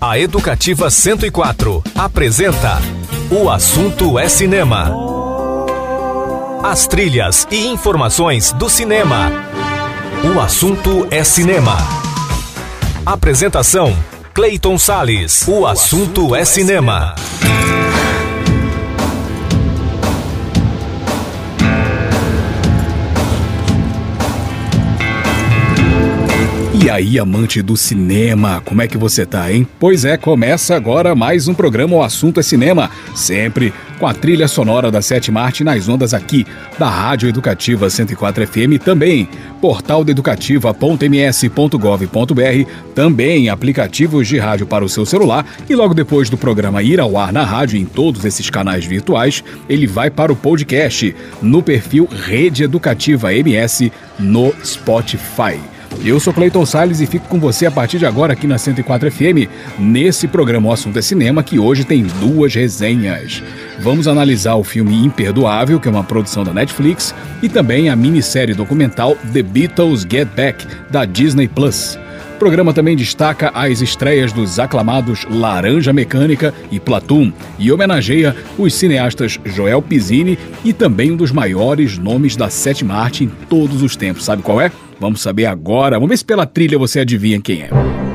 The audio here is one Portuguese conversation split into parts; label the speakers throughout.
Speaker 1: A Educativa 104 apresenta O Assunto é Cinema. As trilhas e informações do cinema. O Assunto é Cinema. Apresentação: Clayton Sales. O Assunto é Cinema.
Speaker 2: E aí, amante do cinema, como é que você tá, hein? Pois é, começa agora mais um programa O Assunto é Cinema, sempre com a trilha sonora da Sétima Arte nas ondas aqui, da Rádio Educativa 104 FM, também portal da educativa.ms.gov.br, também aplicativos de rádio para o seu celular e logo depois do programa ir ao ar na rádio em todos esses canais virtuais, ele vai para o podcast no perfil Rede Educativa MS no Spotify. Eu sou Cleiton Salles e fico com você a partir de agora aqui na 104 FM, nesse programa O Assunto é Cinema, que hoje tem duas resenhas. Vamos analisar o filme Imperdoável, que é uma produção da Netflix, e também a minissérie documental The Beatles Get Back, da Disney Plus. O programa também destaca as estreias dos aclamados Laranja Mecânica e Platoon e homenageia os cineastas Joel Pizzini e também um dos maiores nomes da sétima arte em todos os tempos. Sabe qual é? Vamos saber agora. Vamos ver se pela trilha você adivinha quem é.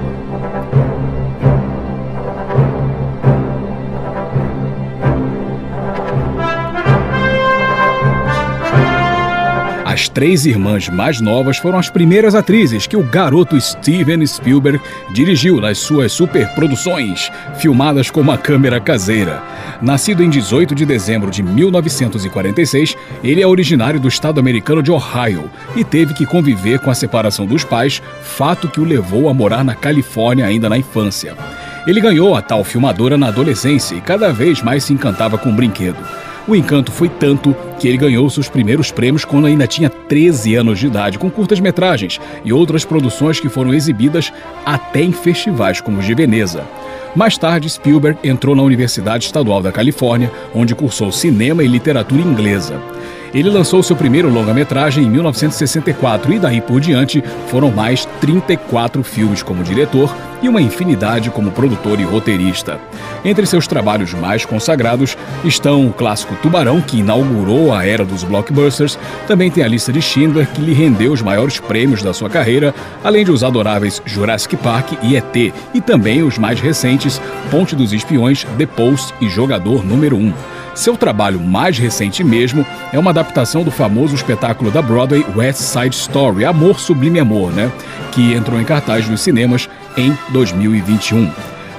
Speaker 2: As três irmãs mais novas foram as primeiras atrizes que o garoto Steven Spielberg dirigiu nas suas superproduções, filmadas com uma câmera caseira. Nascido em 18 de dezembro de 1946, ele é originário do estado americano de Ohio e teve que conviver com a separação dos pais, fato que o levou a morar na Califórnia ainda na infância. Ele ganhou a tal filmadora na adolescência e cada vez mais se encantava com o brinquedo. O encanto foi tanto que ele ganhou seus primeiros prêmios quando ainda tinha 13 anos de idade, com curtas-metragens e outras produções que foram exibidas até em festivais como os de Veneza. Mais tarde, Spielberg entrou na Universidade Estadual da Califórnia, onde cursou cinema e literatura inglesa. Ele lançou seu primeiro longa-metragem em 1964 e daí por diante foram mais 34 filmes como diretor e uma infinidade como produtor e roteirista. Entre seus trabalhos mais consagrados estão o clássico Tubarão, que inaugurou a era dos blockbusters, também tem a lista de Schindler, que lhe rendeu os maiores prêmios da sua carreira, além de os adoráveis Jurassic Park e ET, e também os mais recentes Ponte dos Espiões, The Post e Jogador Número 1. Seu trabalho mais recente mesmo é uma adaptação do famoso espetáculo da Broadway West Side Story, Amor Sublime Amor, né? Que entrou em cartaz nos cinemas em 2021.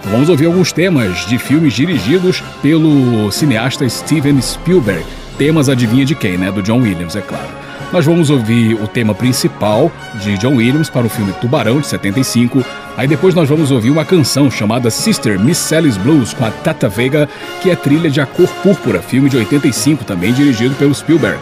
Speaker 2: Vamos ouvir alguns temas de filmes dirigidos pelo cineasta Steven Spielberg. Temas adivinha de quem, né? Do John Williams, é claro. Nós vamos ouvir o tema principal de John Williams para o filme Tubarão, de 75. Aí depois nós vamos ouvir uma canção chamada Sister Miss Sally's Blues com a Tata Vega, que é trilha de A Cor Púrpura, filme de 85, também dirigido pelo Spielberg.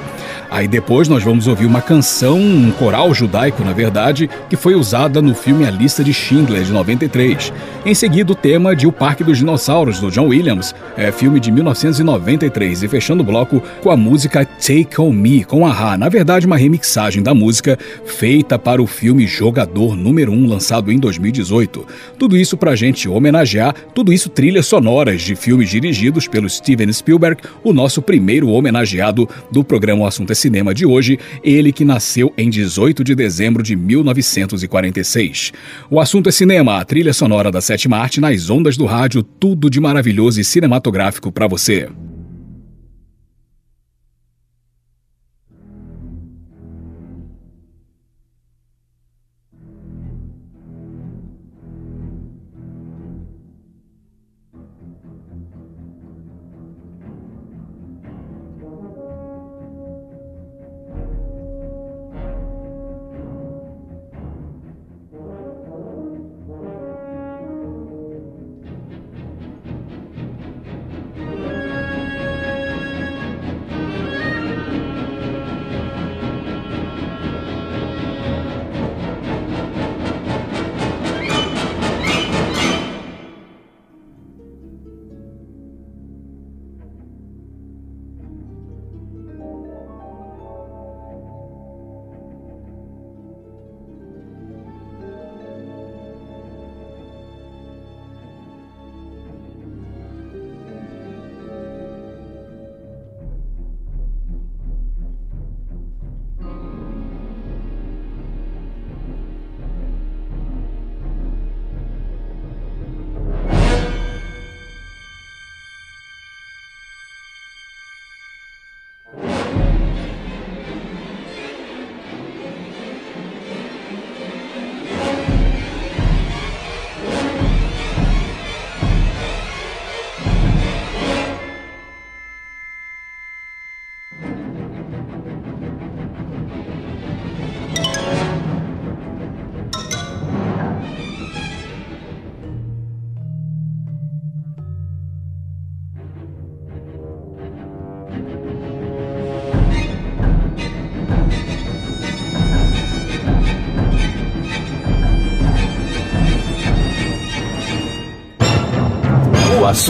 Speaker 2: Aí depois nós vamos ouvir uma canção, um coral judaico, na verdade, que foi usada no filme A Lista de Schindler, de 93. Em seguida, o tema de O Parque dos Dinossauros, do John Williams, é filme de 1993. E fechando o bloco com a música Take On Me, com a Ha. Na verdade, uma remixagem da música feita para o filme Jogador Número 1, lançado em 2018. Tudo isso pra gente homenagear, tudo isso trilhas sonoras de filmes dirigidos pelo Steven Spielberg, o nosso primeiro homenageado do programa O Assunto é Cinema de hoje, ele que nasceu em 18 de dezembro de 1946. O assunto é cinema, a trilha sonora da sétima arte nas ondas do rádio, tudo de maravilhoso e cinematográfico para você.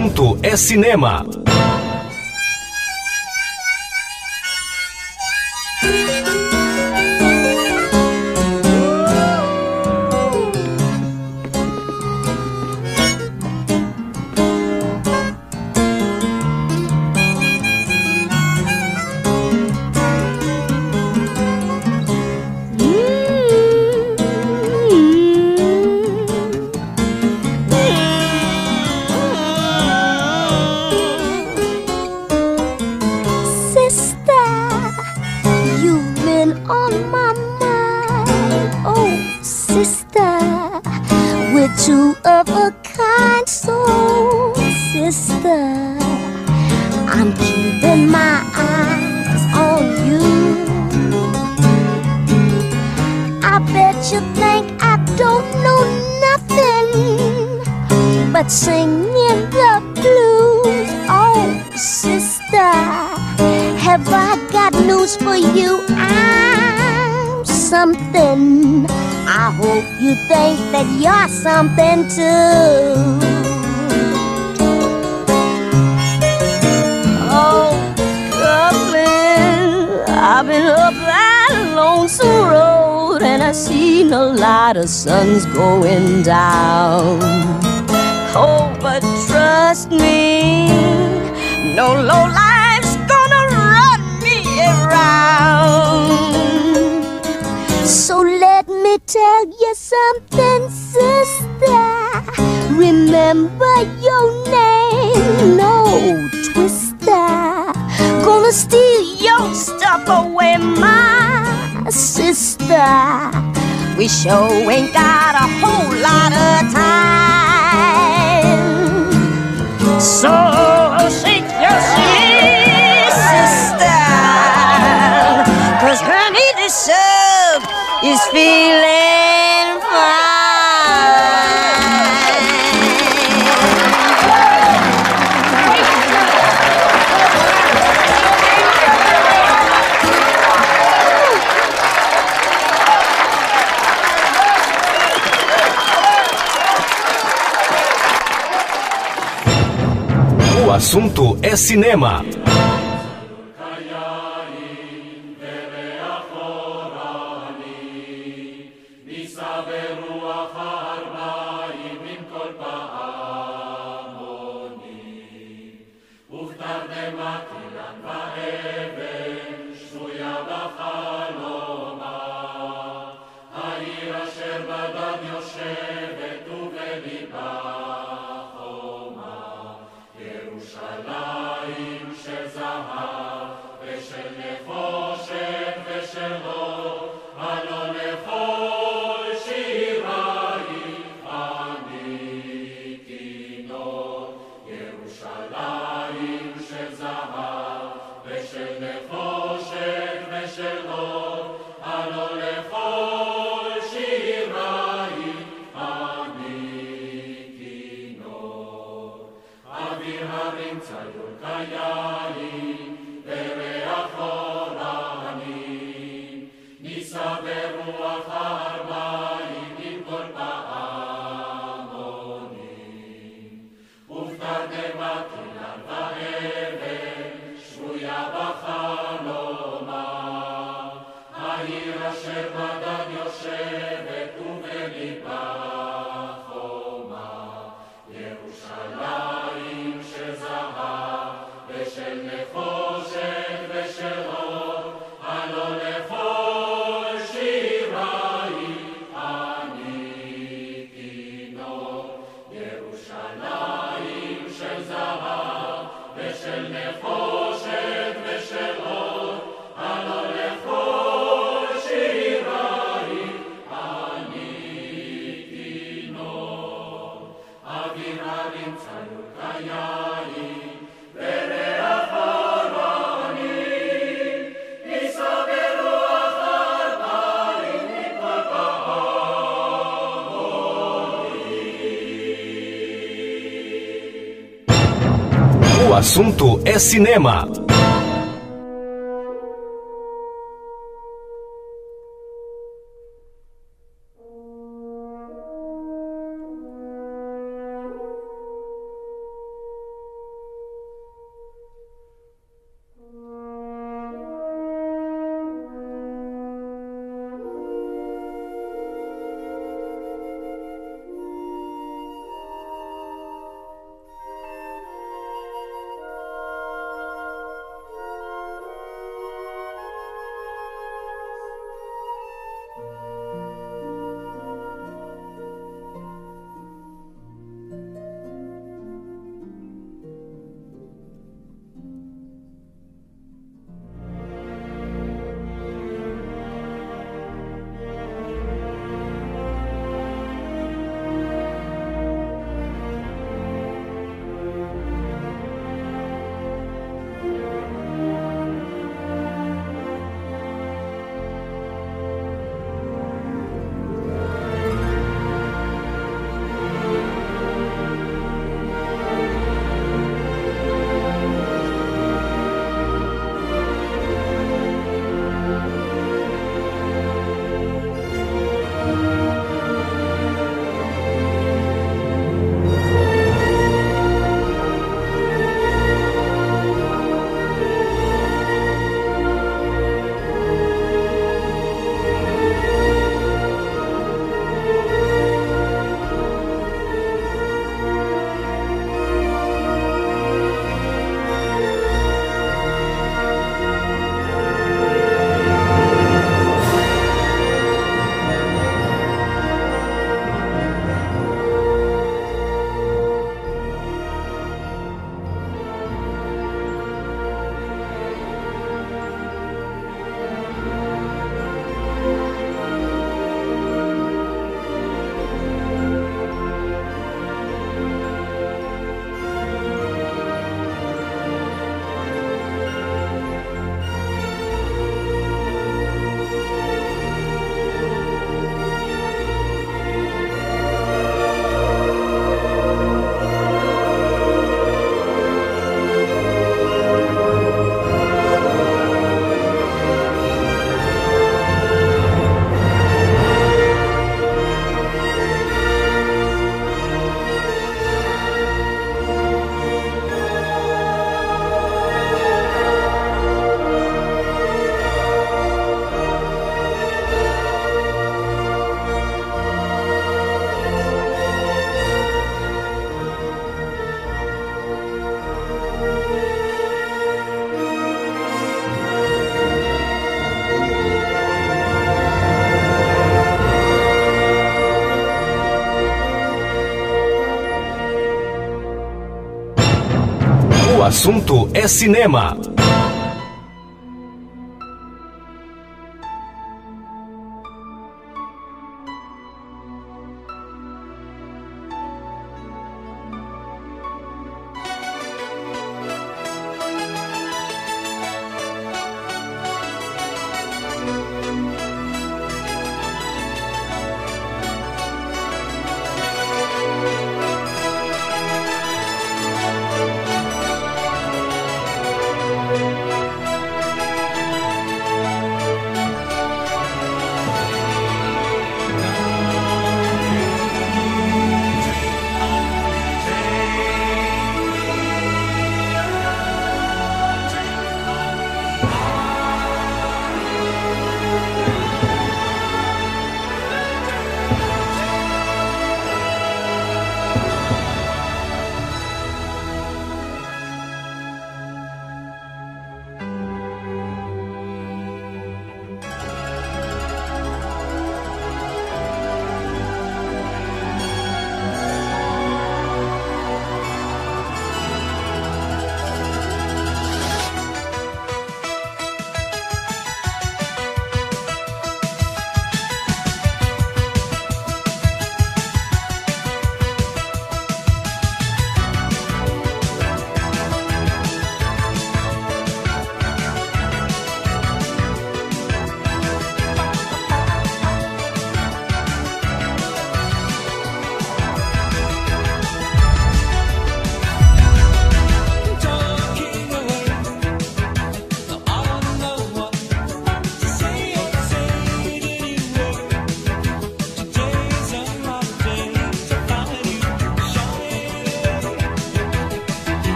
Speaker 3: Assunto é cinema.
Speaker 4: Something I hope you think that you're something too. Oh, Dublin, I've been up that lonesome road and I've seen a lot of suns going down. Oh, but trust me, no low life's tell you something, sister. Remember your name, no twister. Gonna steal your stuff away, my sister. We sure ain't got a whole lot of time. So feeling.
Speaker 3: O assunto é cinema. Assunto é cinema.
Speaker 1: Assunto é cinema.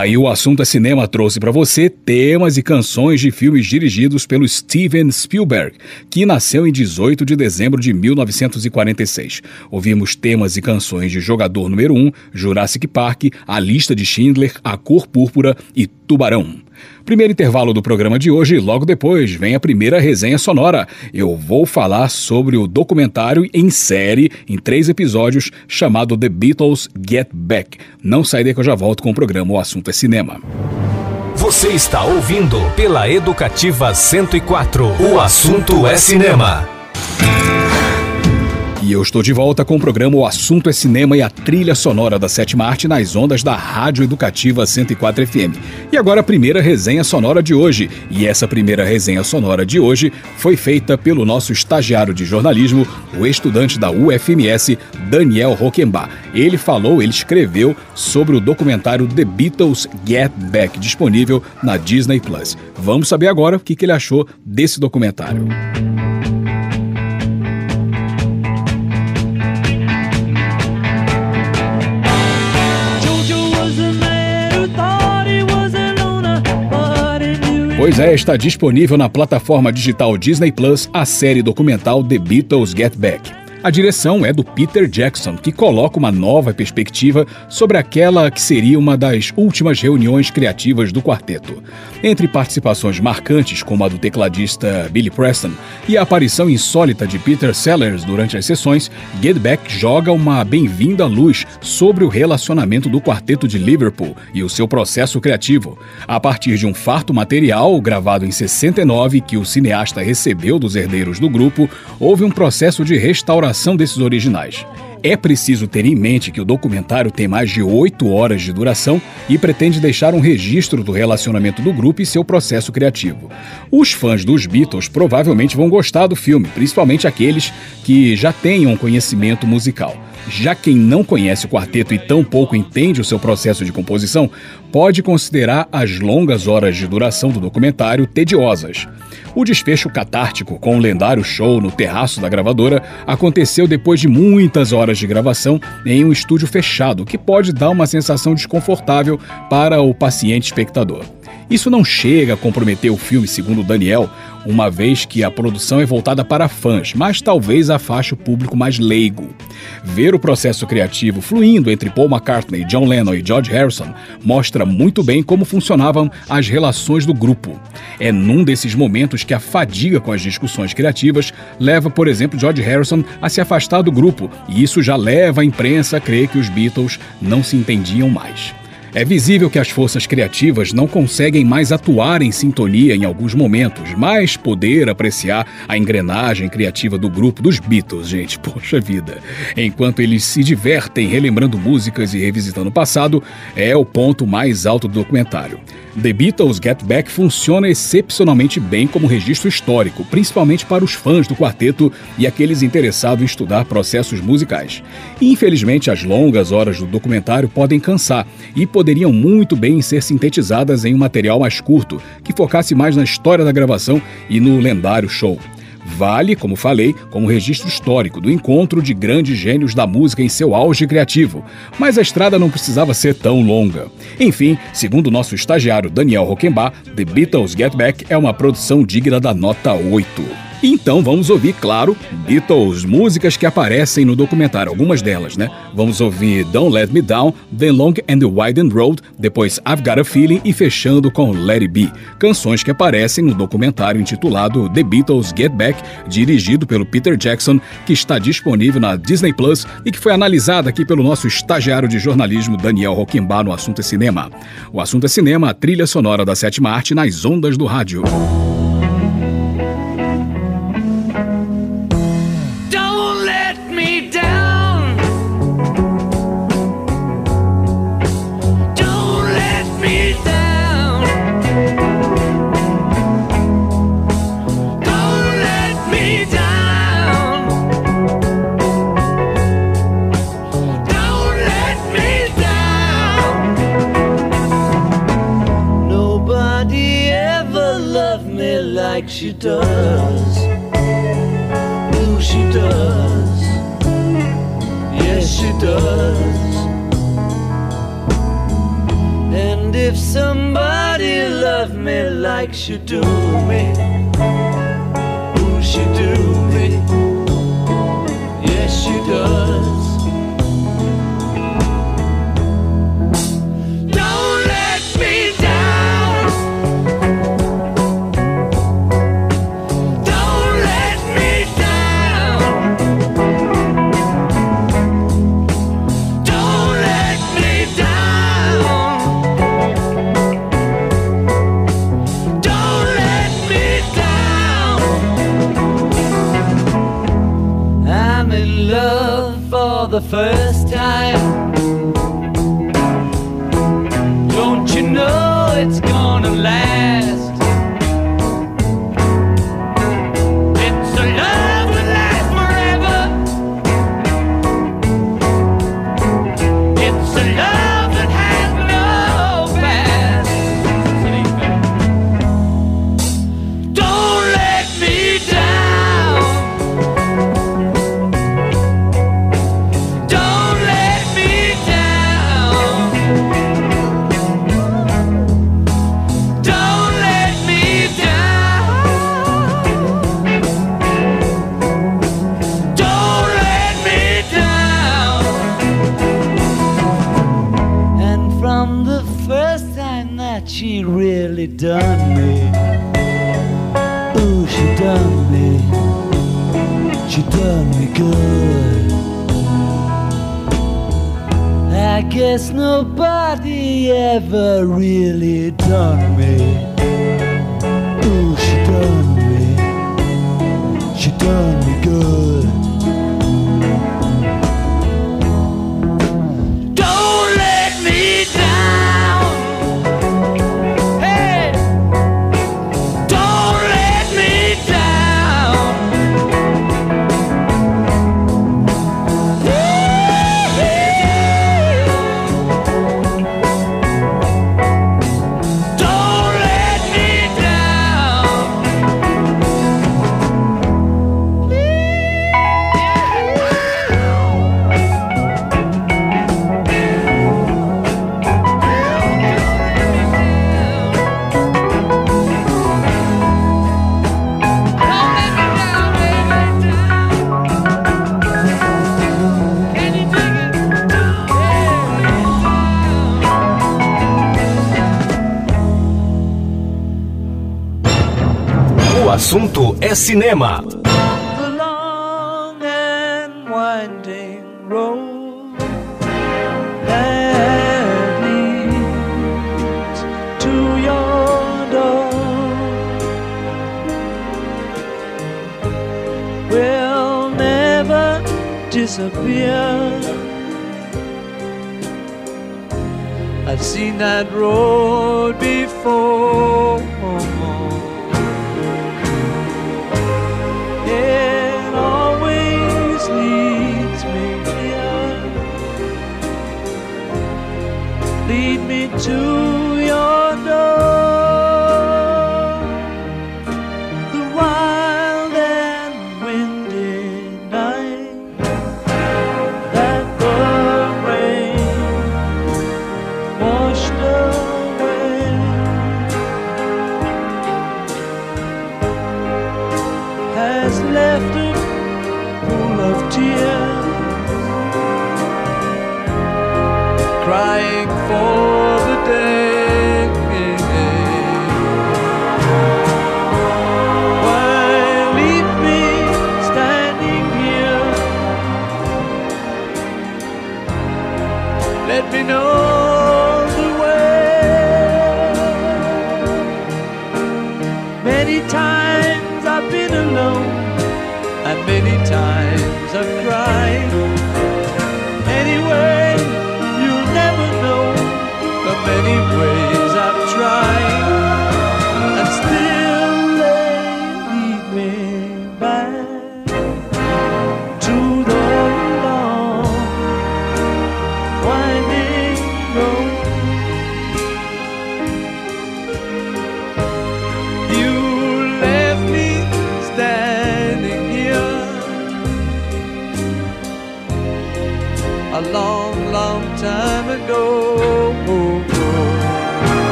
Speaker 2: Aí o assunto é cinema trouxe para você temas e canções de filmes dirigidos pelo Steven Spielberg, que nasceu em 18 de dezembro de 1946. Ouvimos temas e canções de Jogador Número 1, Jurassic Park, A Lista de Schindler, A Cor Púrpura e Tubarão. Primeiro intervalo do programa de hoje, logo depois vem a primeira resenha sonora. Eu vou falar sobre o documentário em série, em três episódios, chamado The Beatles Get Back. Não sai daí que eu já volto com o programa O Assunto é Cinema.
Speaker 1: Você está ouvindo pela Educativa 104. O assunto é cinema.
Speaker 2: E eu estou de volta com o programa O Assunto é Cinema e a trilha sonora da sétima arte nas ondas da Rádio Educativa 104 FM. E agora a primeira resenha sonora de hoje. E essa primeira resenha sonora de hoje foi feita pelo nosso estagiário de jornalismo, o estudante da UFMS, Daniel Roquembar. Ele falou, ele escreveu sobre o documentário The Beatles Get Back, disponível na Disney Plus. Vamos saber agora o que ele achou desse documentário. Pois é, está disponível na plataforma digital Disney Plus a série documental The Beatles Get Back. A direção é do Peter Jackson, que coloca uma nova perspectiva sobre aquela que seria uma das últimas reuniões criativas do quarteto. Entre participações marcantes, como a do tecladista Billy Preston e a aparição insólita de Peter Sellers durante as sessões, Get Back joga uma bem-vinda luz sobre o relacionamento do quarteto de Liverpool e o seu processo criativo. A partir de um farto material gravado em 69 que o cineasta recebeu dos herdeiros do grupo, houve um processo de restauração desses originais. É preciso ter em mente que o documentário tem mais de oito horas de duração e pretende deixar um registro do relacionamento do grupo e seu processo criativo. Os fãs dos Beatles provavelmente vão gostar do filme, principalmente aqueles que já tenham conhecimento musical. Já quem não conhece o quarteto e tão pouco entende o seu processo de composição, pode considerar as longas horas de duração do documentário tediosas. O desfecho catártico com o lendário show no terraço da gravadora aconteceu depois de muitas horas de gravação em um estúdio fechado, que pode dar uma sensação desconfortável para o paciente espectador. Isso não chega a comprometer o filme, segundo Daniel, uma vez que a produção é voltada para fãs, mas talvez afaste o público mais leigo. Ver o processo criativo fluindo entre Paul McCartney, John Lennon e George Harrison mostra muito bem como funcionavam as relações do grupo. É num desses momentos que a fadiga com as discussões criativas leva, por exemplo, George Harrison a se afastar do grupo, e isso já leva a imprensa a crer que os Beatles não se entendiam mais. É visível que as forças criativas não conseguem mais atuar em sintonia em alguns momentos, mas poder apreciar a engrenagem criativa do grupo dos Beatles, gente, poxa vida. Enquanto eles se divertem relembrando músicas e revisitando o passado, é o ponto mais alto do documentário. The Beatles Get Back funciona excepcionalmente bem como registro histórico, principalmente para os fãs do quarteto e aqueles interessados em estudar processos musicais. Infelizmente, as longas horas do documentário podem cansar e poderiam muito bem ser sintetizadas em um material mais curto, que focasse mais na história da gravação e no lendário show. Vale, como falei, como registro histórico do encontro de grandes gênios da música em seu auge criativo, mas a estrada não precisava ser tão longa. Enfim, segundo nosso estagiário Daniel Roquembar, The Beatles Get Back é uma produção digna da nota 8. Então vamos ouvir, claro, Beatles, músicas que aparecem no documentário, algumas delas, né? Vamos ouvir Don't Let Me Down, The Long and the Wide Road, depois I've Got a Feeling e fechando com Let It Be, canções que aparecem no documentário intitulado The Beatles Get Back, dirigido pelo Peter Jackson, que está disponível na Disney Plus e que foi analisada aqui pelo nosso estagiário de jornalismo Daniel Roquembar no Assunto é Cinema. O Assunto é Cinema, a trilha sonora da sétima arte nas ondas do rádio.
Speaker 5: She does. Oh, she does. Yes, she does. And if somebody loved me like she do me, oh, she do me. Yes, she does. first guess nobody ever really done me. Ooh, she done me. She done me good.
Speaker 1: Pato é cinema.
Speaker 5: The long and winding road that leads to your door will never disappear. I've seen that road before. to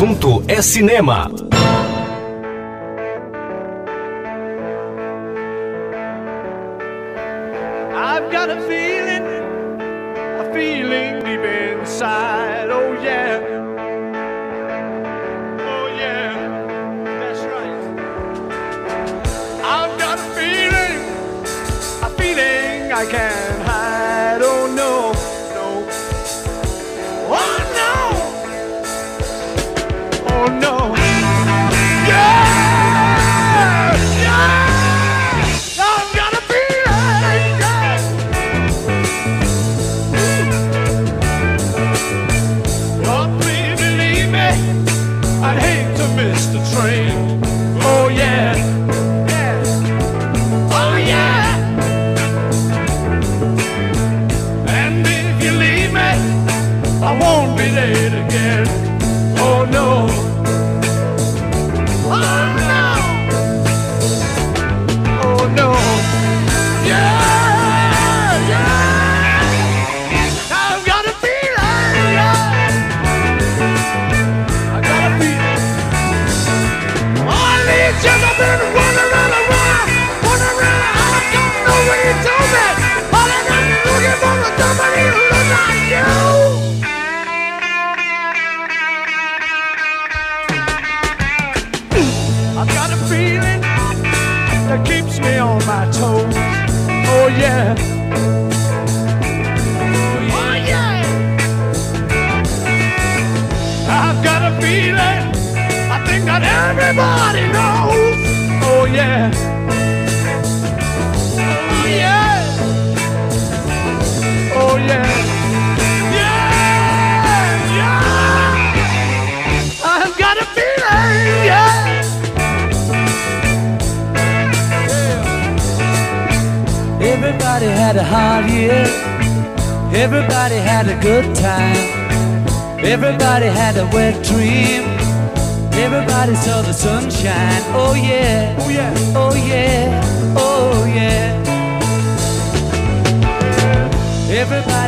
Speaker 6: assunto é cinema.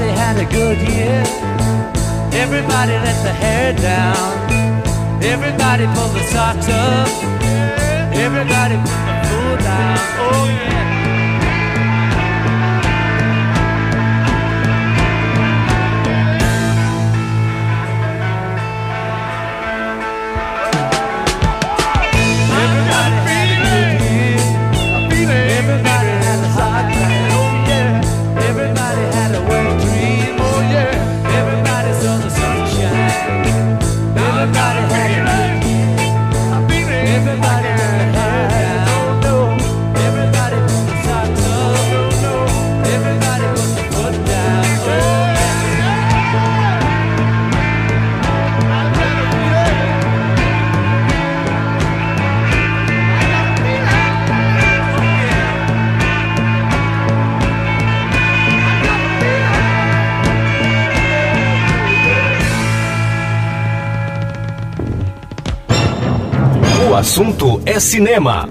Speaker 5: Everybody had a good year. Everybody let the hair down. Everybody pulled the socks up. Everybody put the food down. Oh yeah.
Speaker 6: assunto é cinema.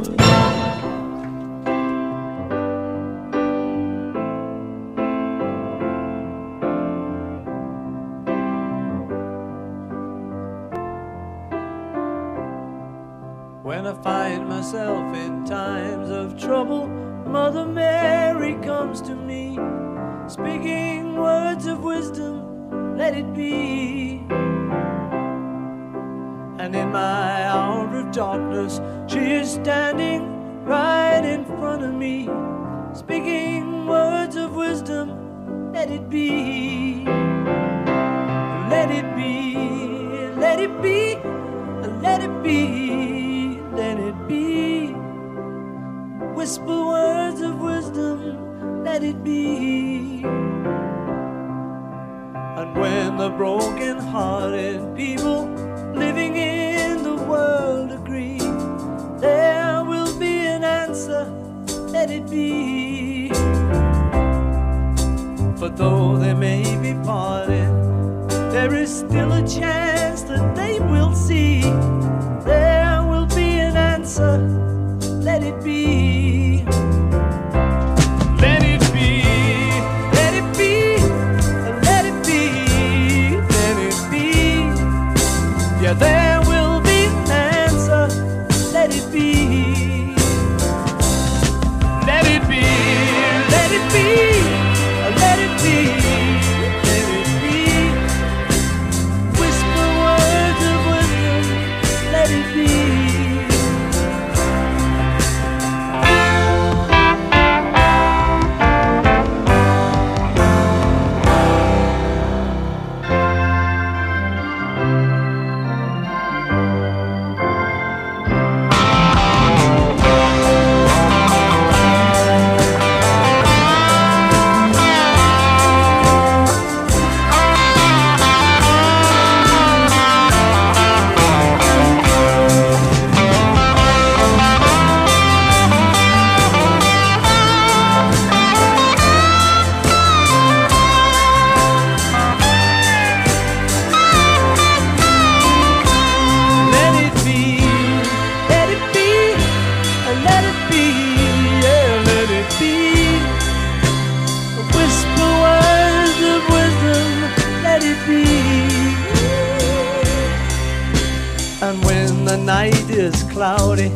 Speaker 5: The night is cloudy,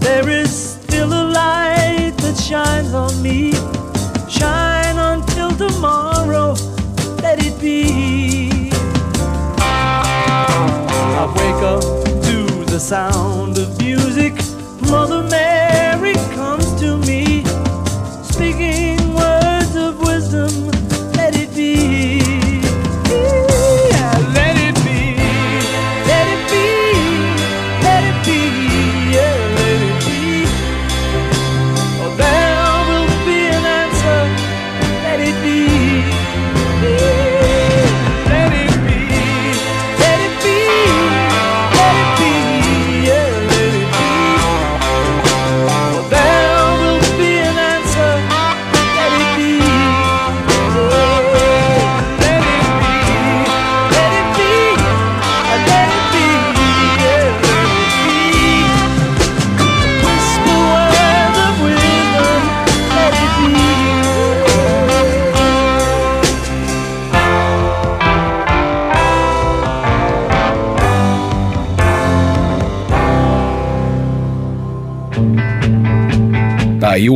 Speaker 5: there is still a light that shines on me. Shine until tomorrow, let it be. I wake up to the sound of music. Mother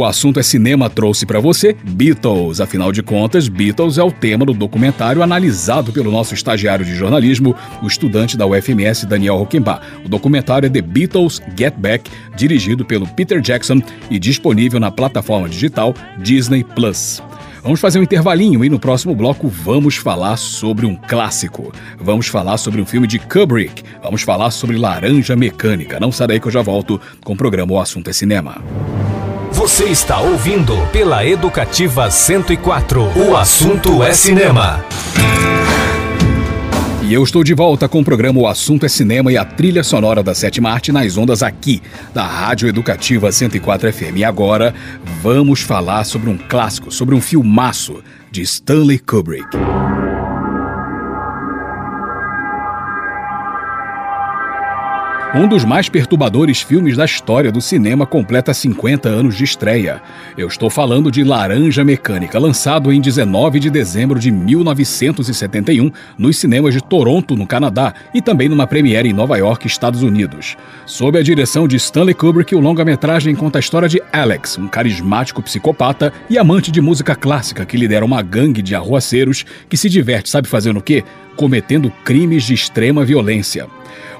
Speaker 2: o assunto é cinema trouxe pra você Beatles. Afinal de contas, Beatles é o tema do documentário analisado pelo nosso estagiário de jornalismo, o estudante da UFMS Daniel Rockenbach. O documentário é The Beatles Get Back, dirigido pelo Peter Jackson e disponível na plataforma digital Disney Plus. Vamos fazer um intervalinho e no próximo bloco vamos falar sobre um clássico. Vamos falar sobre um filme de Kubrick. Vamos falar sobre Laranja Mecânica. Não sai daí que eu já volto com o programa O Assunto é Cinema.
Speaker 1: Você está ouvindo pela Educativa 104. O assunto é cinema.
Speaker 2: E eu estou de volta com o programa O Assunto é Cinema e a trilha sonora da sétima arte nas ondas aqui, da Rádio Educativa 104 FM. E agora vamos falar sobre um clássico, sobre um filmaço de Stanley Kubrick. Um dos mais perturbadores filmes da história do cinema completa 50 anos de estreia. Eu estou falando de Laranja Mecânica, lançado em 19 de dezembro de 1971 nos cinemas de Toronto, no Canadá, e também numa premiere em Nova York, Estados Unidos. Sob a direção de Stanley Kubrick, o longa-metragem conta a história de Alex, um carismático psicopata e amante de música clássica que lidera uma gangue de arruaceiros que se diverte, sabe fazendo o quê? Cometendo crimes de extrema violência.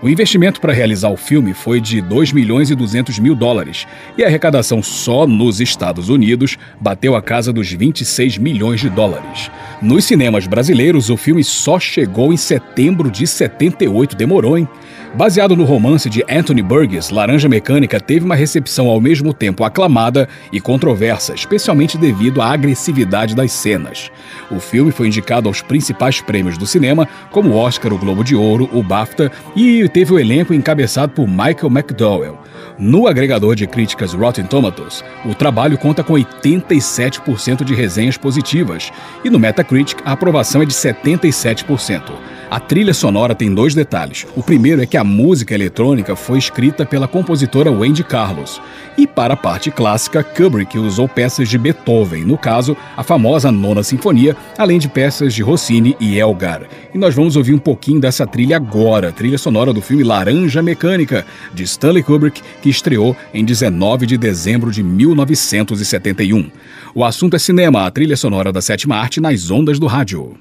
Speaker 2: O investimento para realizar o filme foi de 2 milhões e 200 mil dólares e a arrecadação só nos Estados Unidos bateu a casa dos 26 milhões de dólares. Nos cinemas brasileiros, o filme só chegou em setembro de 78, demorou, hein? Baseado no romance de Anthony Burgess, Laranja Mecânica teve uma recepção ao mesmo tempo aclamada e controversa, especialmente devido à agressividade das cenas. O filme foi indicado aos principais prêmios do cinema, como o Oscar, o Globo de Ouro, o BAFTA e teve o elenco encabeçado por Michael McDowell. No agregador de críticas Rotten Tomatoes, o trabalho conta com 87% de resenhas positivas e no Metacritic a aprovação é de 77%. A trilha sonora tem dois detalhes. O primeiro é que a música eletrônica foi escrita pela compositora Wendy Carlos. E para a parte clássica, Kubrick usou peças de Beethoven, no caso, a famosa Nona Sinfonia, além de peças de Rossini e Elgar. E nós vamos ouvir um pouquinho dessa trilha agora, trilha sonora do filme Laranja Mecânica, de Stanley Kubrick, que estreou em 19 de dezembro de 1971. O assunto é cinema, a trilha sonora da sétima arte nas ondas do rádio.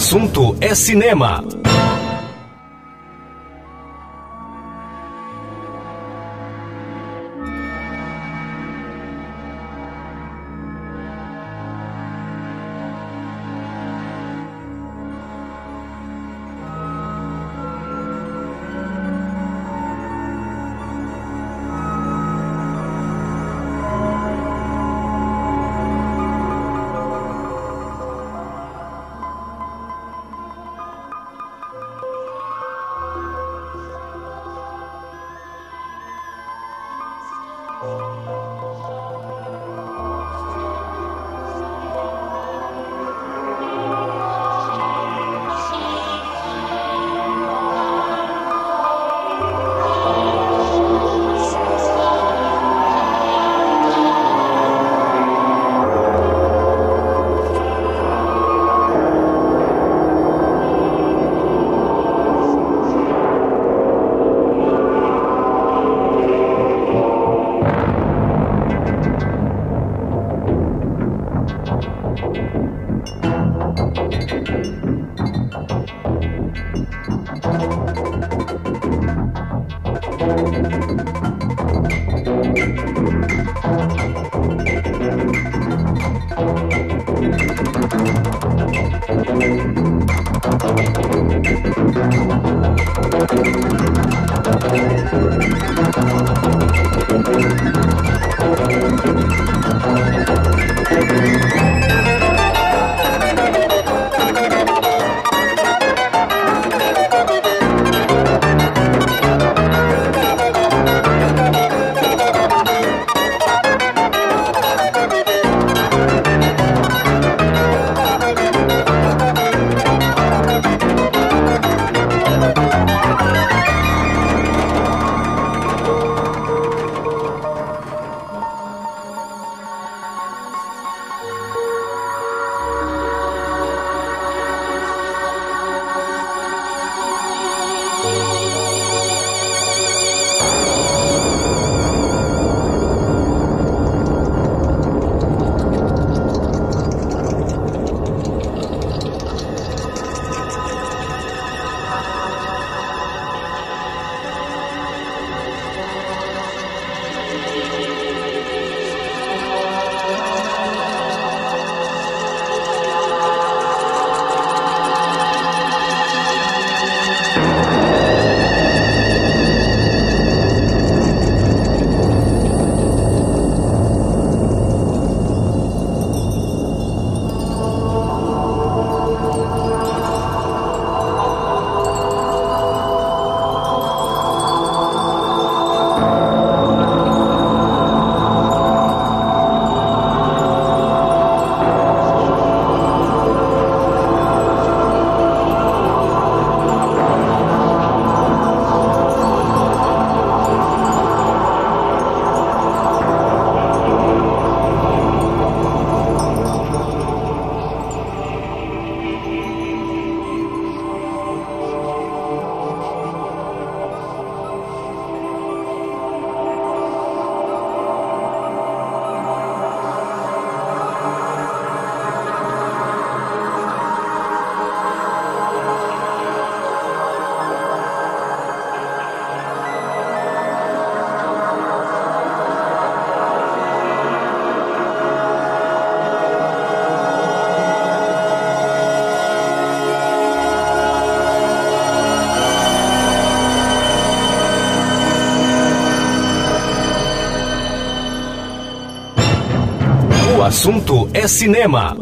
Speaker 1: Assunto é cinema.
Speaker 7: Assunto é cinema.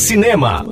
Speaker 7: Cinema.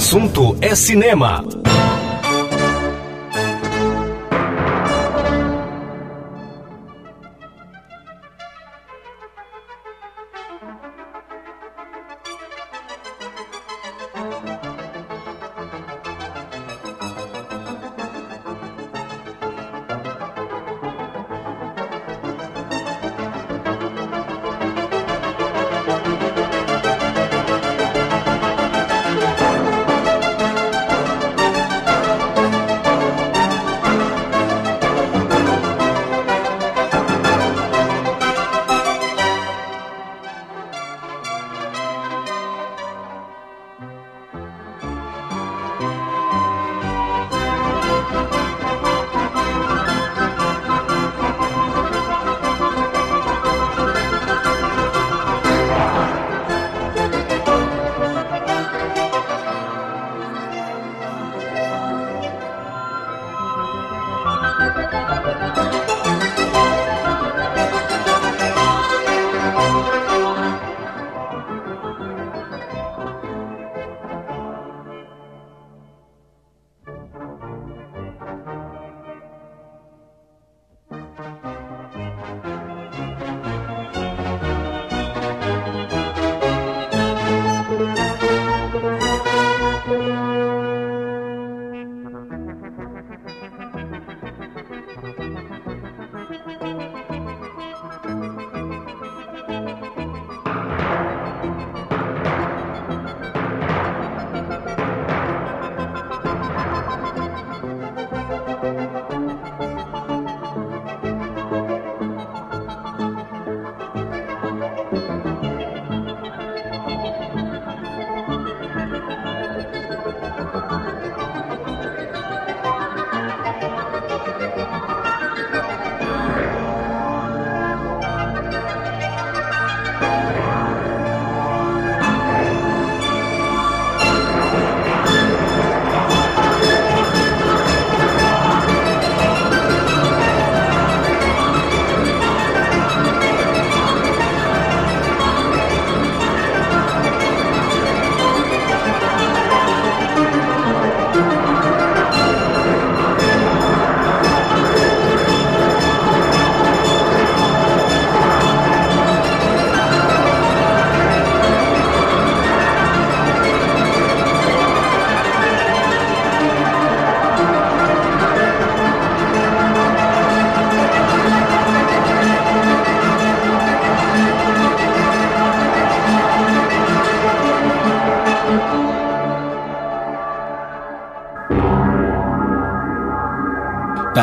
Speaker 1: Assunto é cinema.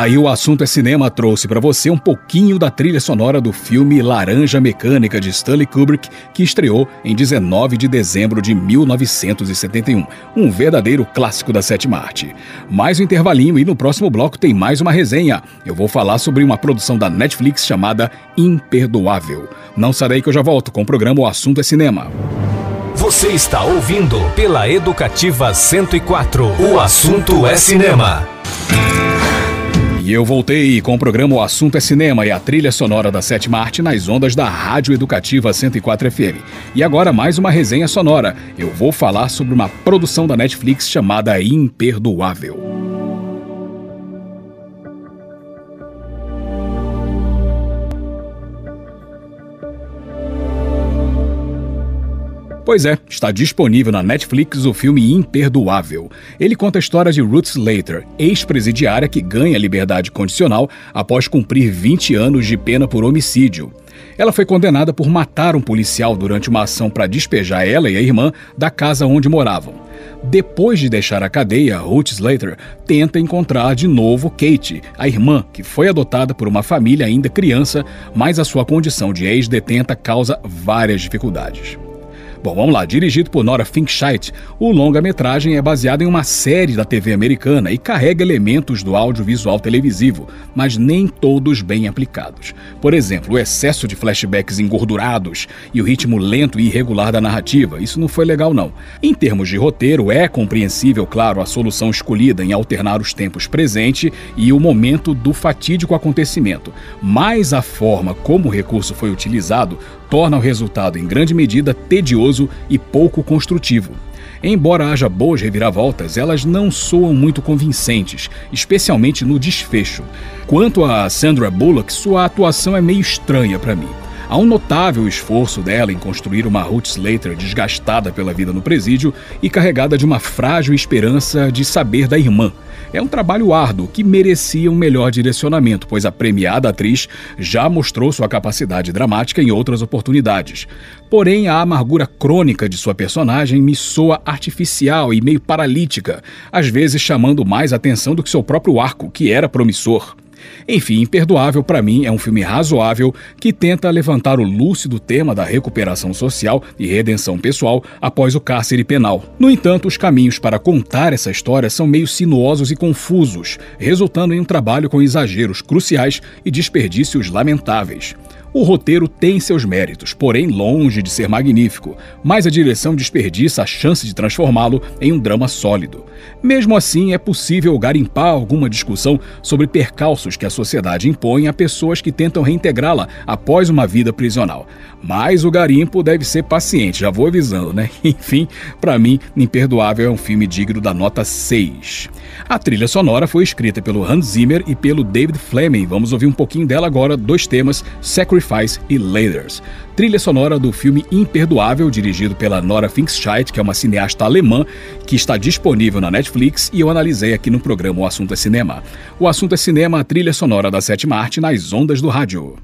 Speaker 2: Aí o assunto é cinema trouxe para você um pouquinho da trilha sonora do filme Laranja Mecânica de Stanley Kubrick, que estreou em 19 de dezembro de 1971, um verdadeiro clássico da sétima arte. Mais um intervalinho e no próximo bloco tem mais uma resenha. Eu vou falar sobre uma produção da Netflix chamada Imperdoável. Não sarei que eu já volto com o programa O Assunto é Cinema.
Speaker 1: Você está ouvindo pela Educativa 104. O assunto é cinema.
Speaker 2: E eu voltei com o programa O Assunto é Cinema e a trilha sonora da sétima arte nas ondas da Rádio Educativa 104 FM. E agora mais uma resenha sonora. Eu vou falar sobre uma produção da Netflix chamada Imperdoável. Pois é, está disponível na Netflix o filme Imperdoável. Ele conta a história de Ruth Slater, ex-presidiária que ganha liberdade condicional após cumprir 20 anos de pena por homicídio. Ela foi condenada por matar um policial durante uma ação para despejar ela e a irmã da casa onde moravam. Depois de deixar a cadeia, Ruth Slater tenta encontrar de novo Kate, a irmã, que foi adotada por uma família ainda criança, mas a sua condição de ex-detenta causa várias dificuldades. Bom, vamos lá. Dirigido por Nora Finkscheit, o longa-metragem é baseado em uma série da TV americana e carrega elementos do audiovisual televisivo, mas nem todos bem aplicados. Por exemplo, o excesso de flashbacks engordurados e o ritmo lento e irregular da narrativa. Isso não foi legal, não. Em termos de roteiro, é compreensível, claro, a solução escolhida em alternar os tempos presente e o momento do fatídico acontecimento, mas a forma como o recurso foi utilizado torna o resultado em grande medida tedioso e pouco construtivo. Embora haja boas reviravoltas, elas não soam muito convincentes, especialmente no desfecho. Quanto a Sandra Bullock, sua atuação é meio estranha para mim. Há um notável esforço dela em construir uma Ruth Slater desgastada pela vida no presídio e carregada de uma frágil esperança de saber da irmã. É um trabalho árduo que merecia um melhor direcionamento, pois a premiada atriz já mostrou sua capacidade dramática em outras oportunidades. Porém, a amargura crônica de sua personagem me soa artificial e meio paralítica, às vezes chamando mais atenção do que seu próprio arco, que era promissor. Enfim, Imperdoável para mim é um filme razoável que tenta levantar o lúcido tema da recuperação social e redenção pessoal após o cárcere penal. No entanto, os caminhos para contar essa história são meio sinuosos e confusos, resultando em um trabalho com exageros cruciais e desperdícios lamentáveis. O roteiro tem seus méritos, porém longe de ser magnífico, mas a direção desperdiça a chance de transformá-lo em um drama sólido. Mesmo assim, é possível garimpar alguma discussão sobre percalços que a sociedade impõe a pessoas que tentam reintegrá-la após uma vida prisional. Mas o garimpo deve ser paciente, já vou avisando, né? Enfim, para mim, Imperdoável é um filme digno da nota 6. A trilha sonora foi escrita pelo Hans Zimmer e pelo David Fleming. Vamos ouvir um pouquinho dela agora, dois temas, Sacrifice e Laders. Trilha sonora do filme Imperdoável, dirigido pela Nora Finkscheid, que é uma cineasta alemã, que está disponível na Netflix e eu analisei aqui no programa O Assunto é Cinema. O Assunto é Cinema, a trilha sonora da sétima arte nas ondas do rádio.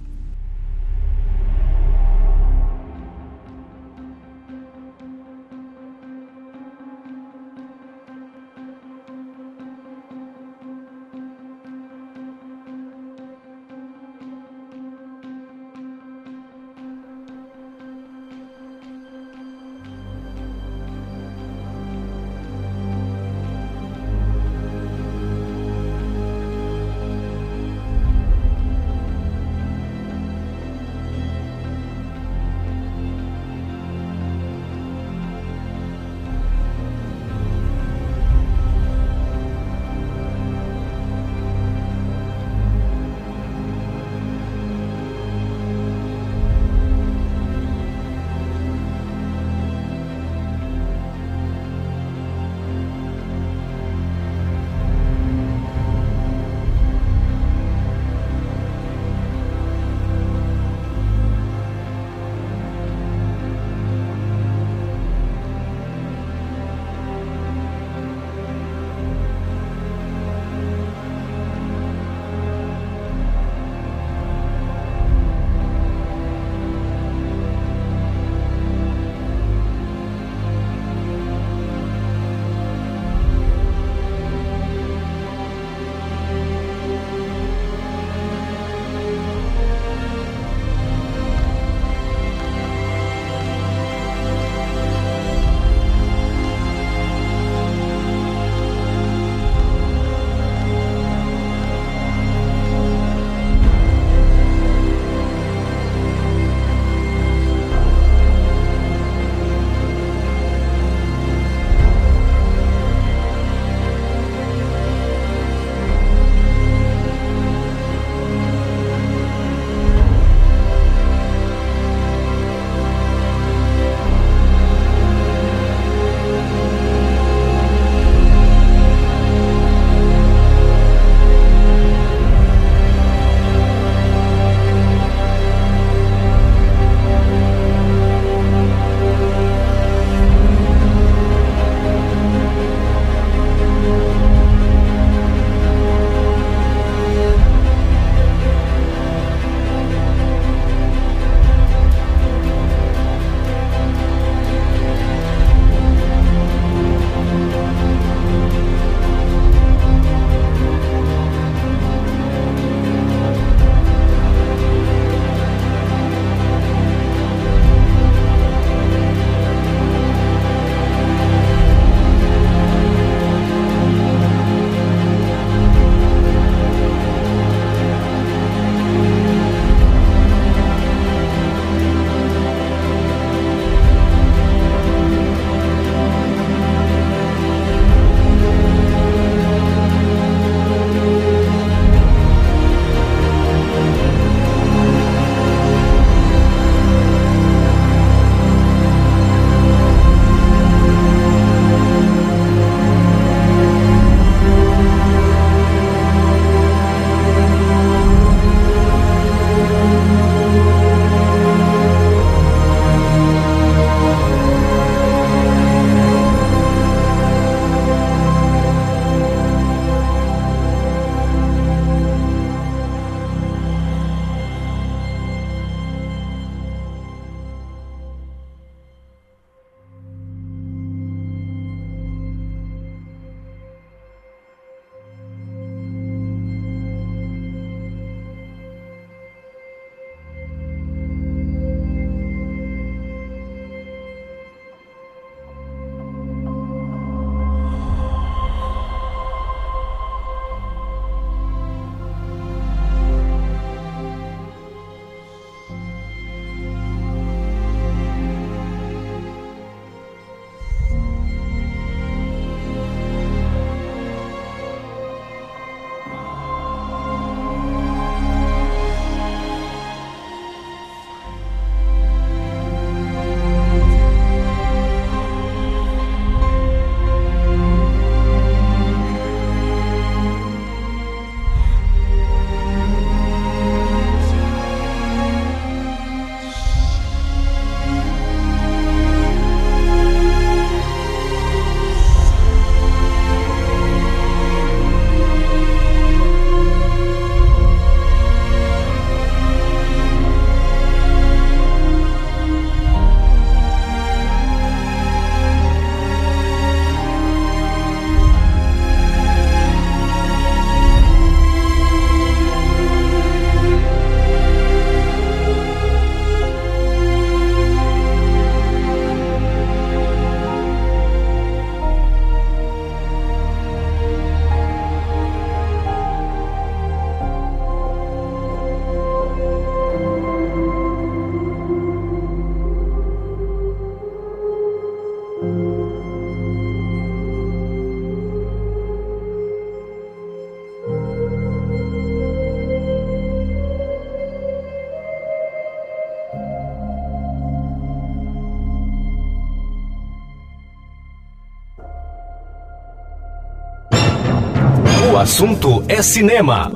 Speaker 7: O assunto é cinema.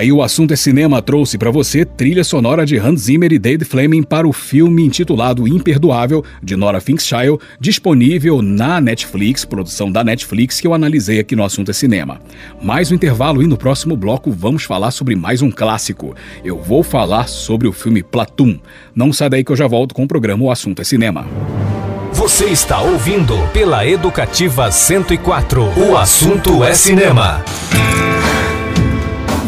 Speaker 2: Aí o assunto é cinema trouxe para você trilha sonora de Hans Zimmer e Dave Fleming para o filme intitulado Imperdoável de Nora Finkschild, disponível na Netflix, produção da Netflix que eu analisei aqui no assunto é cinema. Mais um intervalo e no próximo bloco vamos falar sobre mais um clássico. Eu vou falar sobre o filme Platoon. Não sai daí que eu já volto com o programa O Assunto é Cinema.
Speaker 1: Você está ouvindo pela Educativa 104. O assunto é cinema.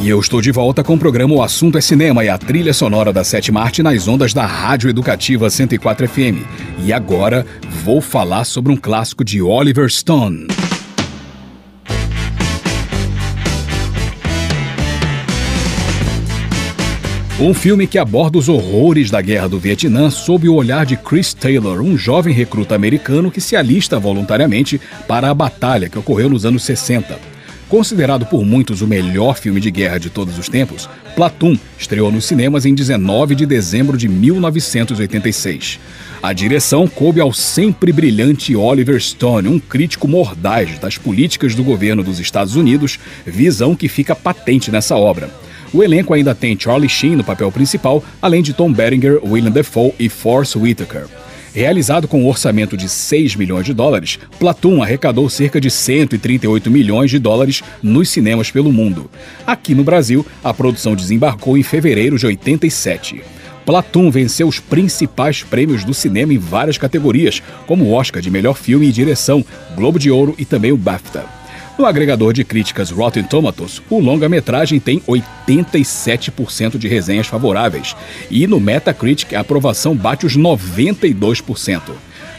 Speaker 2: E eu estou de volta com o programa O Assunto é Cinema e a trilha sonora da Sete Marte nas ondas da Rádio Educativa 104 FM. E agora vou falar sobre um clássico de Oliver Stone. Um filme que aborda os horrores da Guerra do Vietnã sob o olhar de Chris Taylor, um jovem recruta americano que se alista voluntariamente para a batalha que ocorreu nos anos 60. Considerado por muitos o melhor filme de guerra de todos os tempos, Platoon estreou nos cinemas em 19 de dezembro de 1986. A direção coube ao sempre brilhante Oliver Stone, um crítico mordaz das políticas do governo dos Estados Unidos, visão que fica patente nessa obra. O elenco ainda tem Charlie Sheen no papel principal, além de Tom Berenger, William Defoe e Force Whitaker. Realizado com um orçamento de 6 milhões de dólares, Platoon arrecadou cerca de 138 milhões de dólares nos cinemas pelo mundo. Aqui no Brasil, a produção desembarcou em fevereiro de 87. Platoon venceu os principais prêmios do cinema em várias categorias, como o Oscar de melhor filme e direção, Globo de Ouro e também o BAFTA. No agregador de críticas Rotten Tomatoes, o longa-metragem tem 87% de resenhas favoráveis e no Metacritic a aprovação bate os 92%.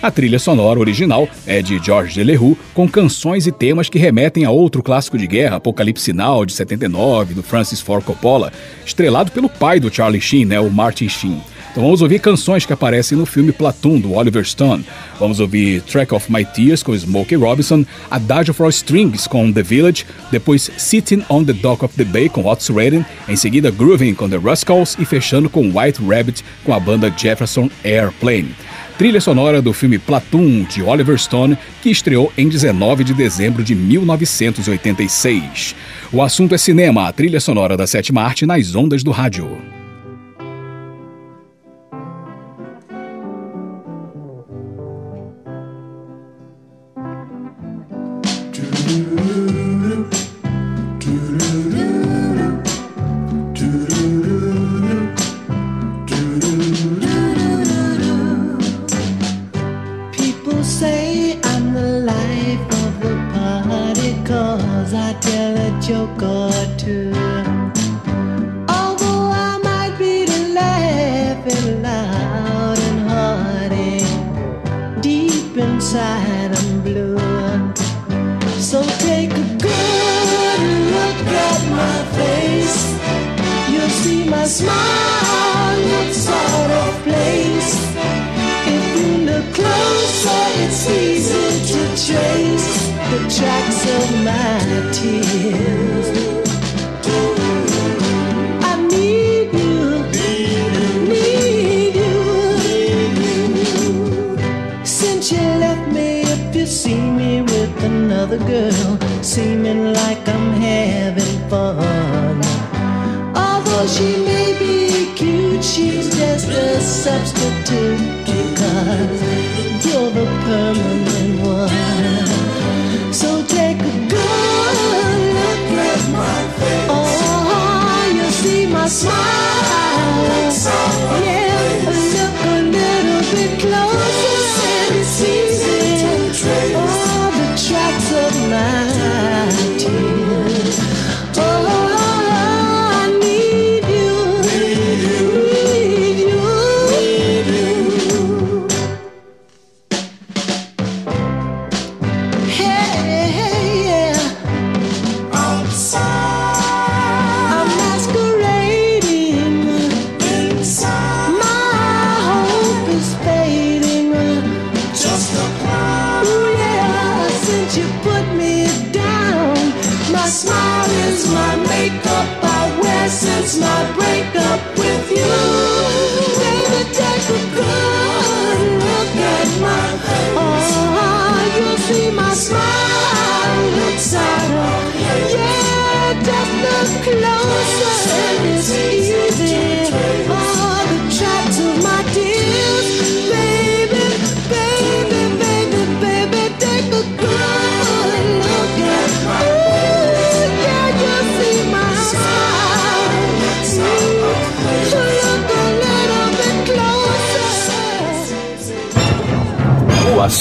Speaker 2: A trilha sonora original é de George Delerue, com canções e temas que remetem a outro clássico de guerra, Apocalipse Now, de 79, do Francis Ford Coppola, estrelado pelo pai do Charlie Sheen, né, o Martin Sheen. Então vamos ouvir canções que aparecem no filme Platoon, do Oliver Stone. Vamos ouvir Track of My Tears, com Smokey Robinson, Adagio for Strings, com The Village, depois Sitting on the Dock of the Bay, com Otis Redding, em seguida Grooving, com The Rascals e fechando com White Rabbit, com a banda Jefferson Airplane. Trilha sonora do filme Platoon, de Oliver Stone, que estreou em 19 de dezembro de 1986. O assunto é cinema, a trilha sonora da sétima arte nas ondas do rádio.
Speaker 8: seeming like I'm having fun. Although she may be cute, she's just a substitute because you're the permanent.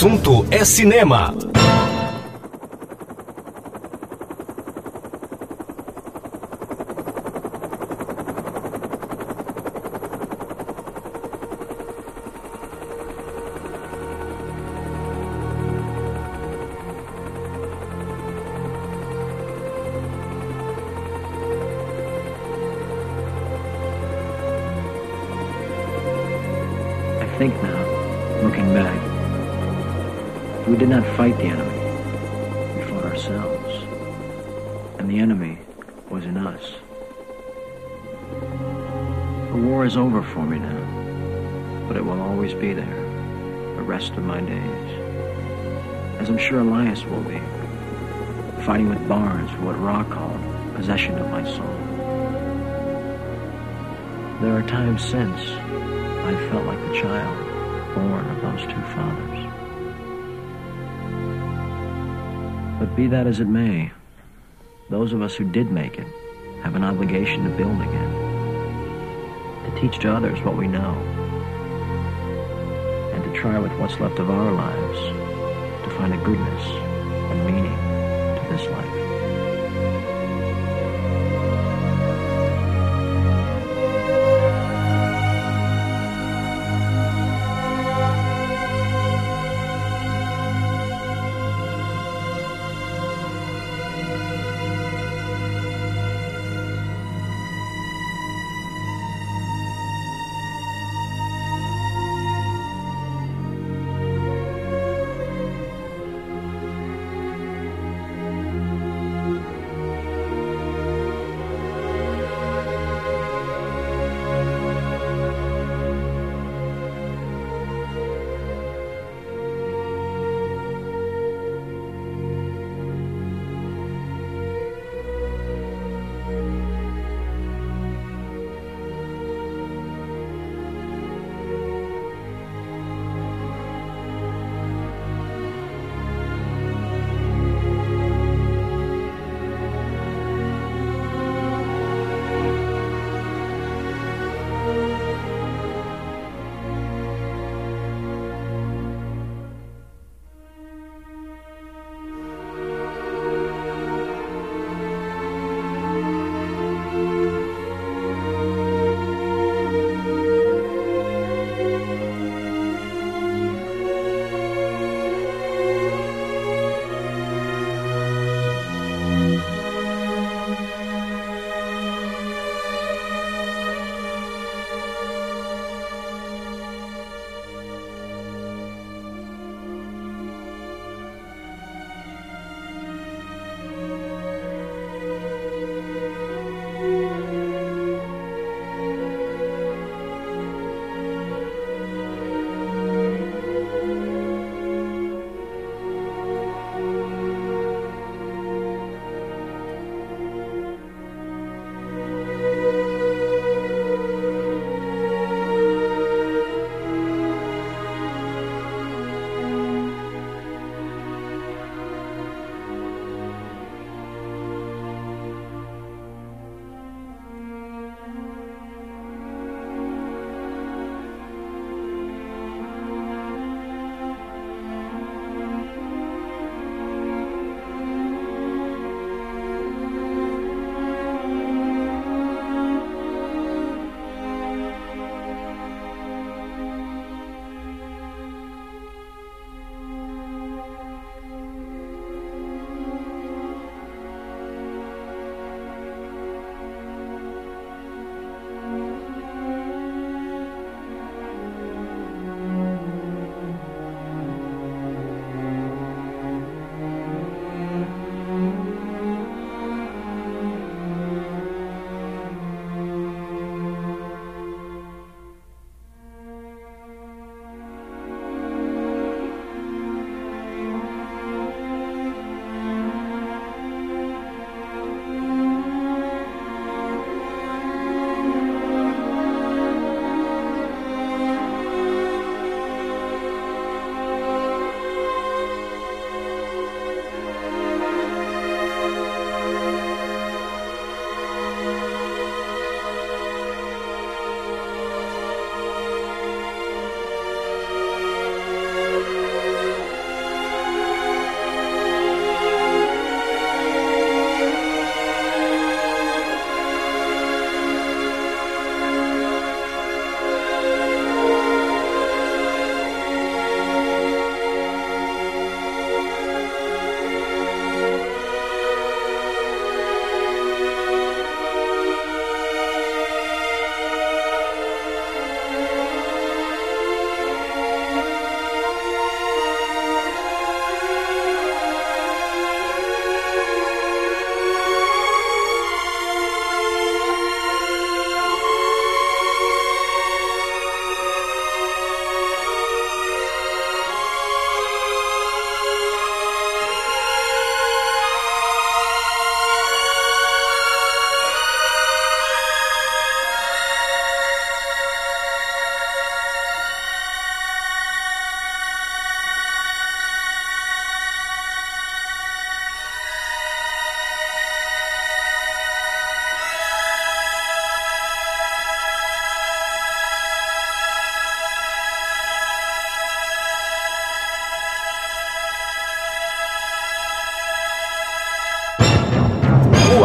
Speaker 8: Assunto é cinema. Since I've felt like the child born of those two fathers. But be that as it may, those of us who did make it have an obligation to build again, to teach to others what we know, and to try with what's left of our lives to find a goodness and meaning to this life.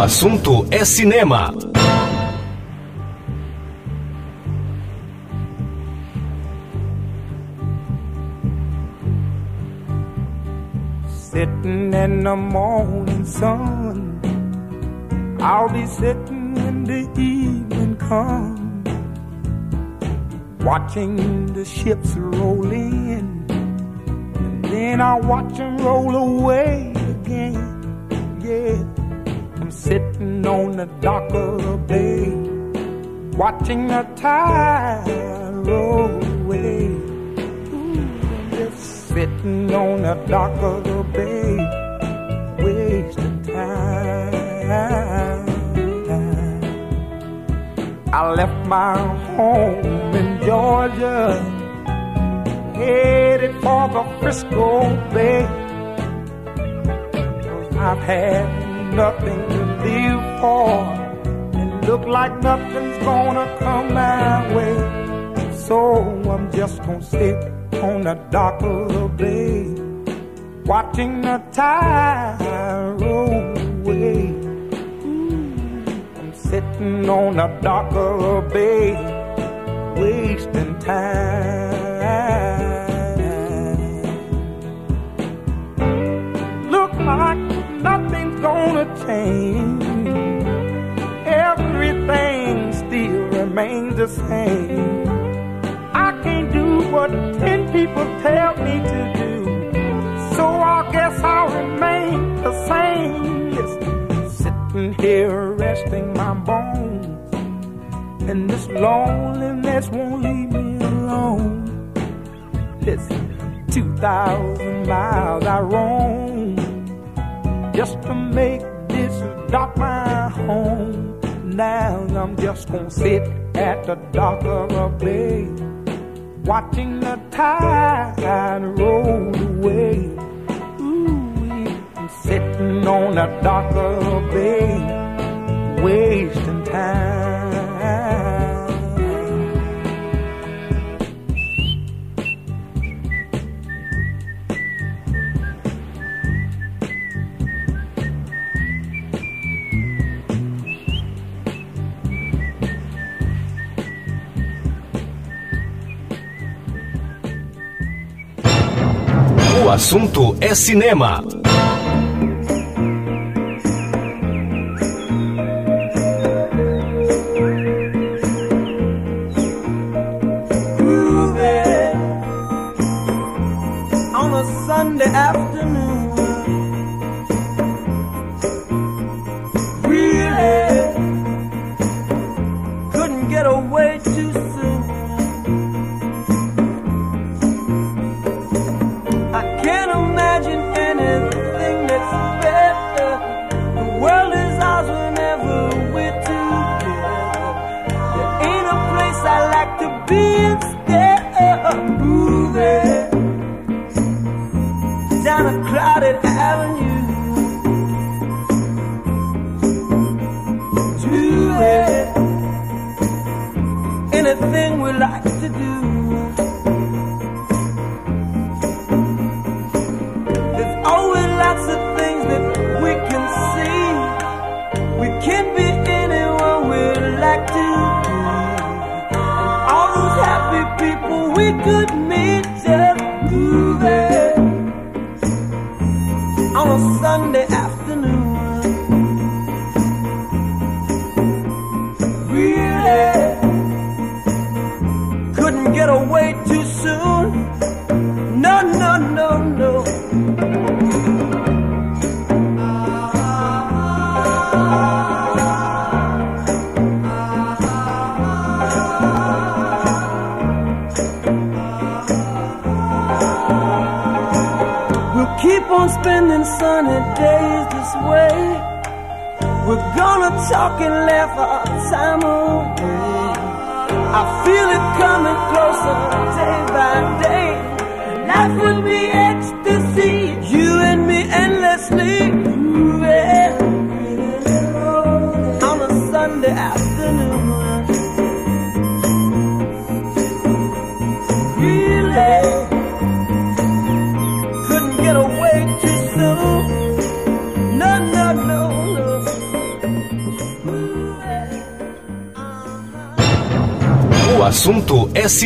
Speaker 9: Assunto é cinema.
Speaker 6: Sitting in the morning sun, I'll be sitting when the evening comes, watching the ships roll in, and then I watch them roll away the dock of the bay, watching the tide roll away. Ooh, just sitting on the dock of the bay, wasting time. I left my home in Georgia, headed for the Frisco Bay. I've had for, and look like nothing's gonna come my way. So I'm just gonna sit on the dock of the bay, watching the tide roll away. I'm sitting on the dock of the bay, wasting time. Look like nothing's gonna change. Remains the same. I can't do what ten people tell me to do. So I guess I'll remain the same. Listen, sitting here resting my bones. And this loneliness won't leave me alone. Listen, 2,000 miles I roam just to make this dock my home. Now I'm just gonna sit at the dock of a bay, watching the tide roll away. Ooh, sitting on the dock of a bay, wasting time.
Speaker 9: O assunto é cinema.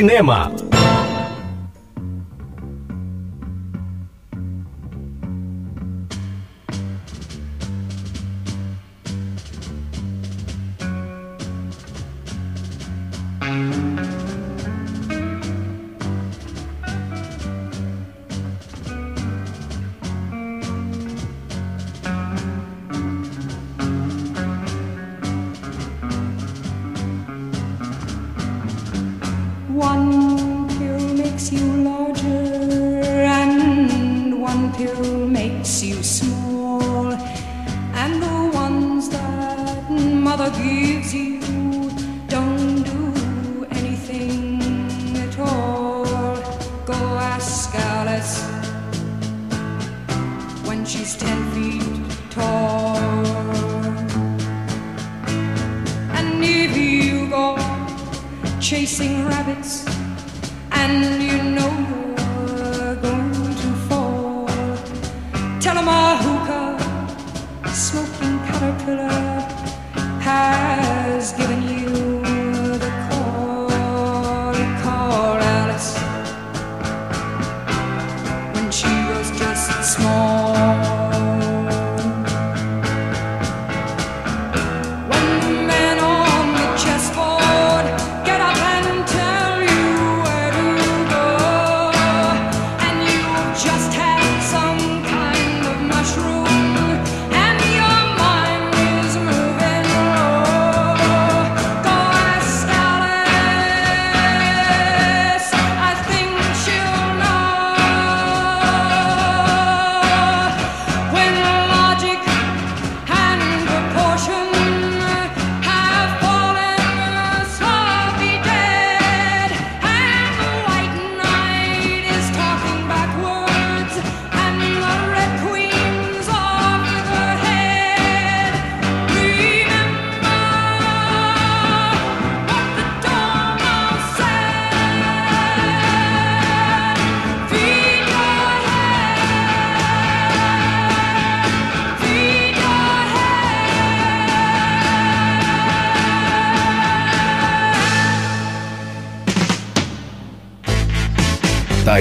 Speaker 1: Cinema.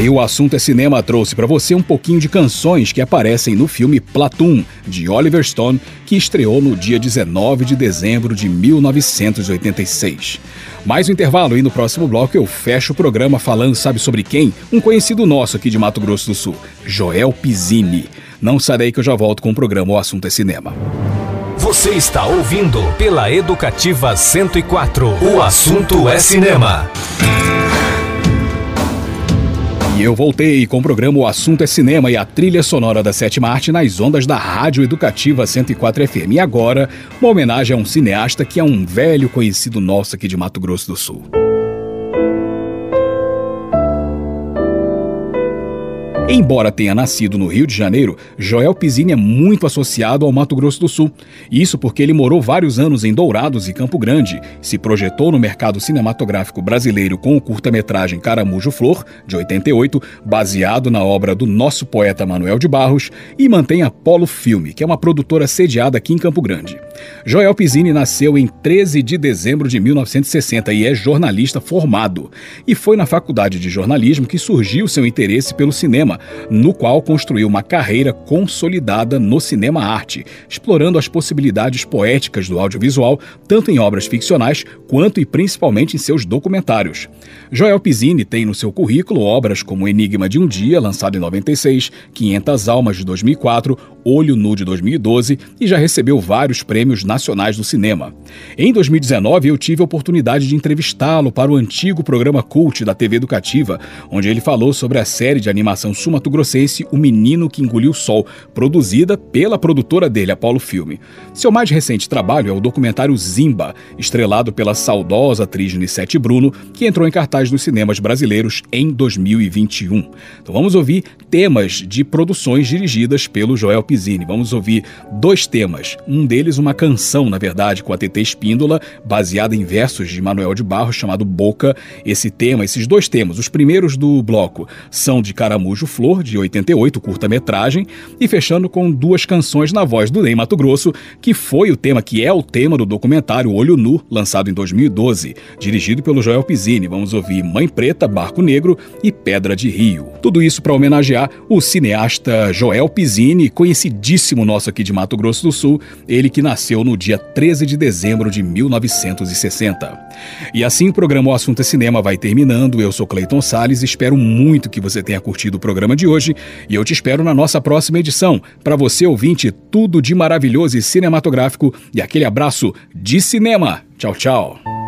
Speaker 2: Aí o assunto é cinema trouxe para você um pouquinho de canções que aparecem no filme Platoon, de Oliver Stone, que estreou no dia 19 de dezembro de 1986. Mais um intervalo e no próximo bloco eu fecho o programa falando, sabe sobre quem? Um conhecido nosso aqui de Mato Grosso do Sul, Joel Pizzini. Não daí que eu já volto com o programa O Assunto é Cinema.
Speaker 1: Você está ouvindo pela Educativa 104. O assunto é cinema.
Speaker 2: Eu voltei com o programa O Assunto é Cinema e a trilha sonora da sétima arte nas ondas da Rádio Educativa 104 FM. E agora, uma homenagem a um cineasta que é um velho conhecido nosso aqui de Mato Grosso do Sul. Embora tenha nascido no Rio de Janeiro, Joel Pizzini é muito associado ao Mato Grosso do Sul. Isso porque ele morou vários anos em Dourados e Campo Grande, se projetou no mercado cinematográfico brasileiro com o curta-metragem Caramujo Flor, de 88, baseado na obra do nosso poeta Manuel de Barros, e mantém a Polo Filme, que é uma produtora sediada aqui em Campo Grande. Joel Pizzini nasceu em 13 de dezembro de 1960 e é jornalista formado. E foi na faculdade de jornalismo que surgiu seu interesse pelo cinema, no qual construiu uma carreira consolidada no cinema-arte, explorando as possibilidades poéticas do audiovisual, tanto em obras ficcionais quanto e principalmente em seus documentários. Joel Pizzini tem no seu currículo obras como Enigma de um Dia, lançado em 96, 500 Almas de 2004, Olho Nu de 2012 e já recebeu vários prêmios nacionais do cinema. Em 2019, eu tive a oportunidade de entrevistá-lo para o antigo programa Cult da TV Educativa, onde ele falou sobre a série de animação sumatogrossense O Menino que Engoliu o Sol, produzida pela produtora dele, Apollo Filme. Seu mais recente trabalho é o documentário Zimba, estrelado pela saudosa atriz Nissete Bruno, que entrou em cartaz nos cinemas brasileiros em 2021. Então vamos ouvir temas de produções dirigidas pelo Joel Pizzini. Vamos ouvir dois temas. Um deles, uma canção, na verdade, com a TT Espíndola, baseada em versos de Manuel de Barros, chamado Boca. Esse tema, esses dois temas, os primeiros do bloco, são de Caramujo Flor, de 88, curta-metragem, e fechando com duas canções na voz do Ney Mato Grosso, que foi o tema, que é o tema do documentário Olho Nu, lançado em 2012, dirigido pelo Joel Pizzini. Vamos ouvir Mãe Preta, Barco Negro e Pedra de Rio. Tudo isso para homenagear o cineasta Joel Pizzini, conhecidíssimo nosso aqui de Mato Grosso do Sul, ele que nasceu no dia 13 de dezembro de 1960. E assim o programa O Assunto é Cinema vai terminando. Eu sou Cleiton Sales, espero muito que você tenha curtido o programa de hoje e eu te espero na nossa próxima edição. Para você ouvinte, tudo de maravilhoso e cinematográfico e aquele abraço de cinema. Tchau, tchau.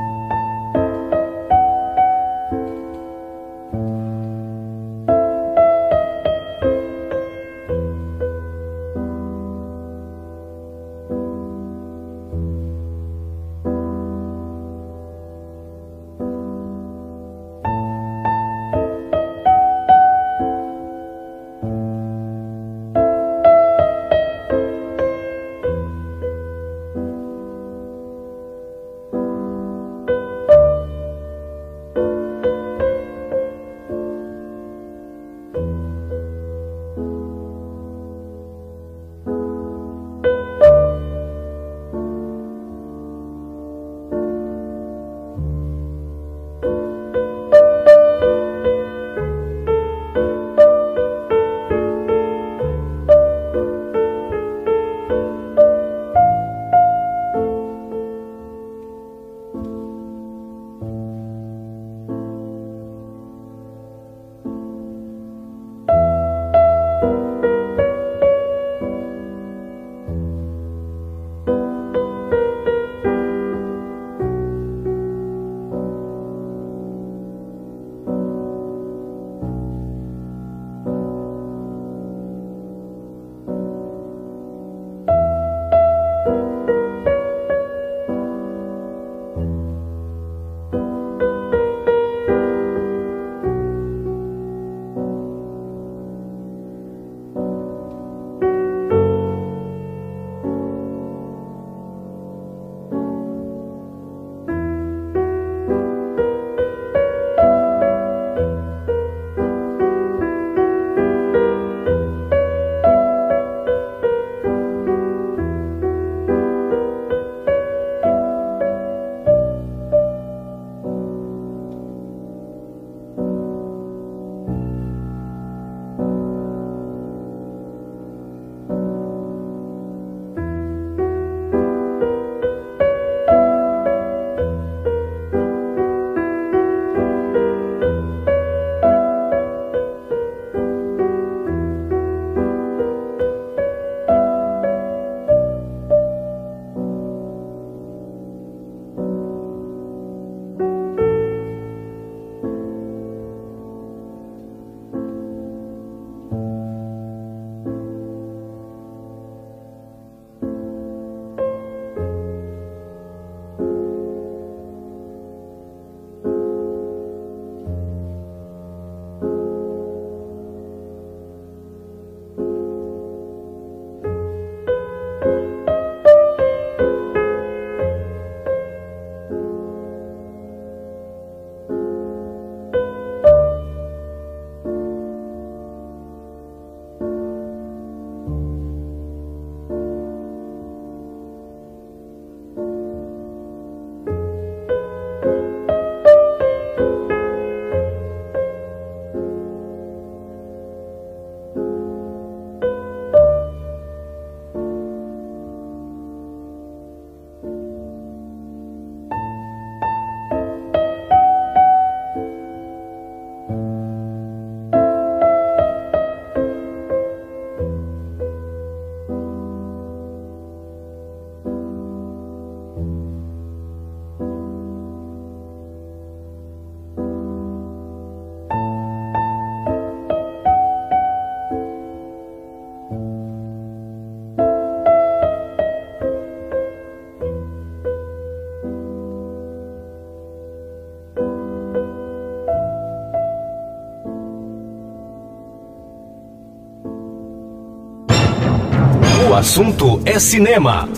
Speaker 1: Assunto é cinema.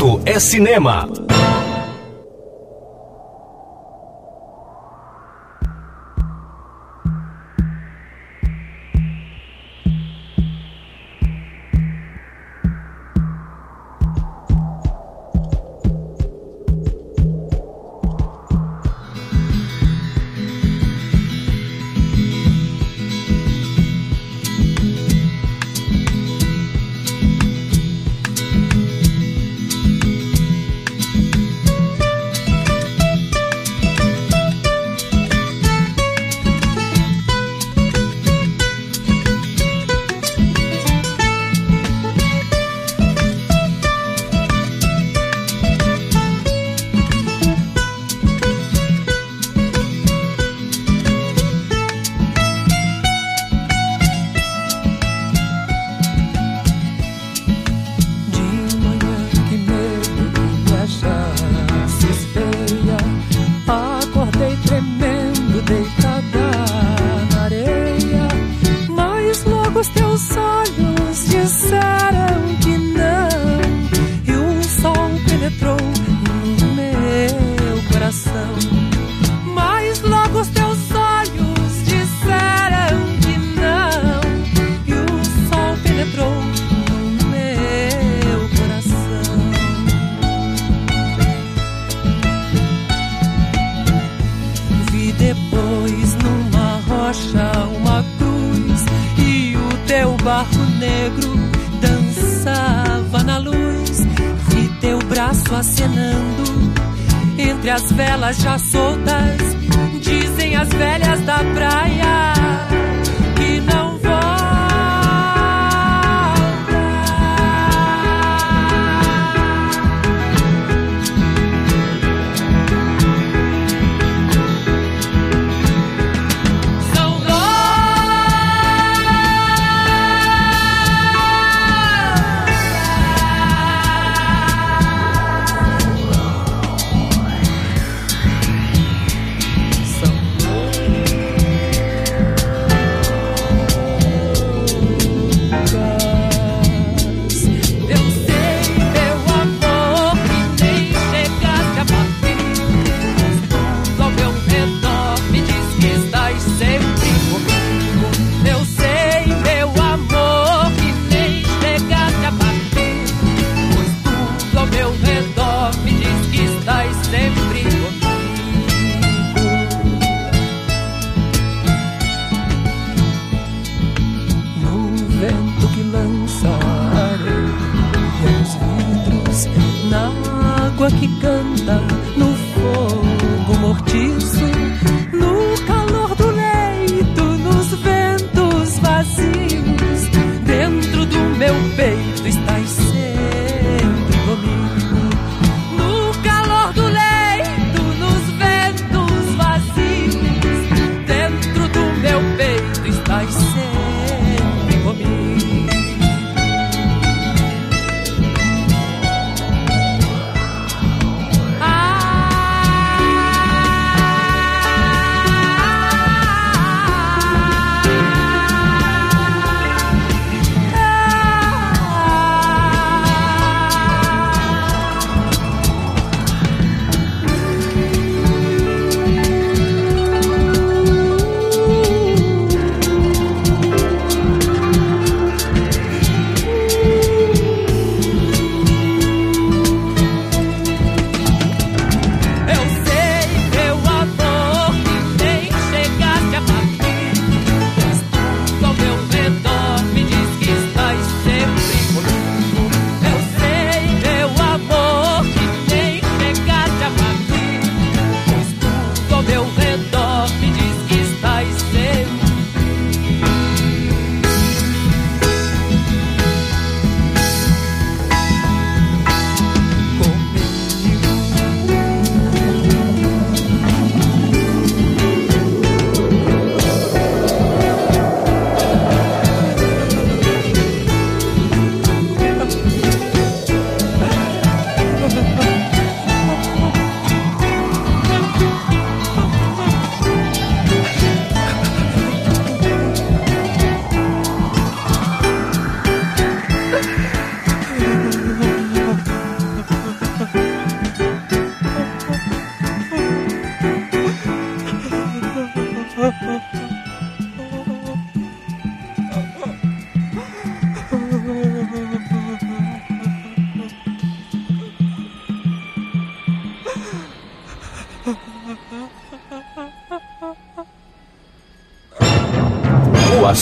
Speaker 5: Assunto é cinema.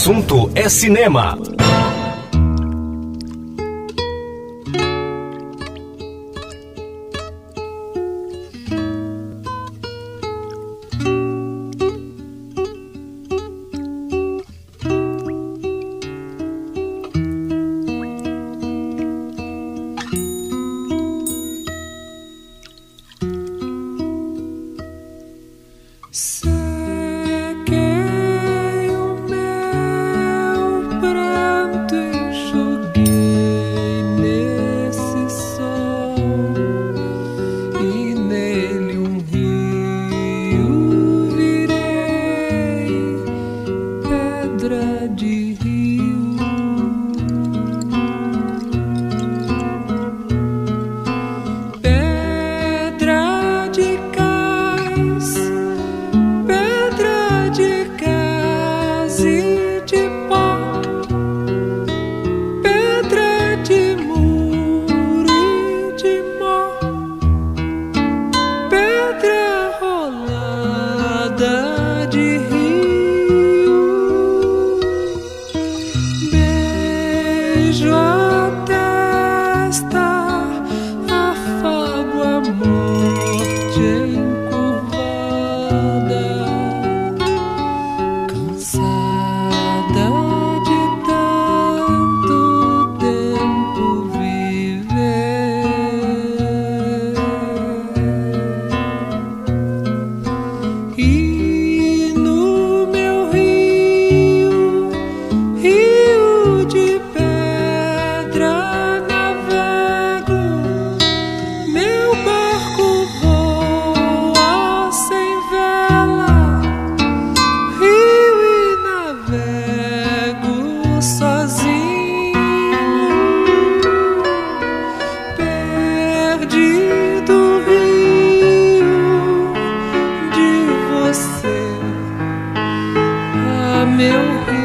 Speaker 7: Assunto é cinema.
Speaker 5: Meu rio.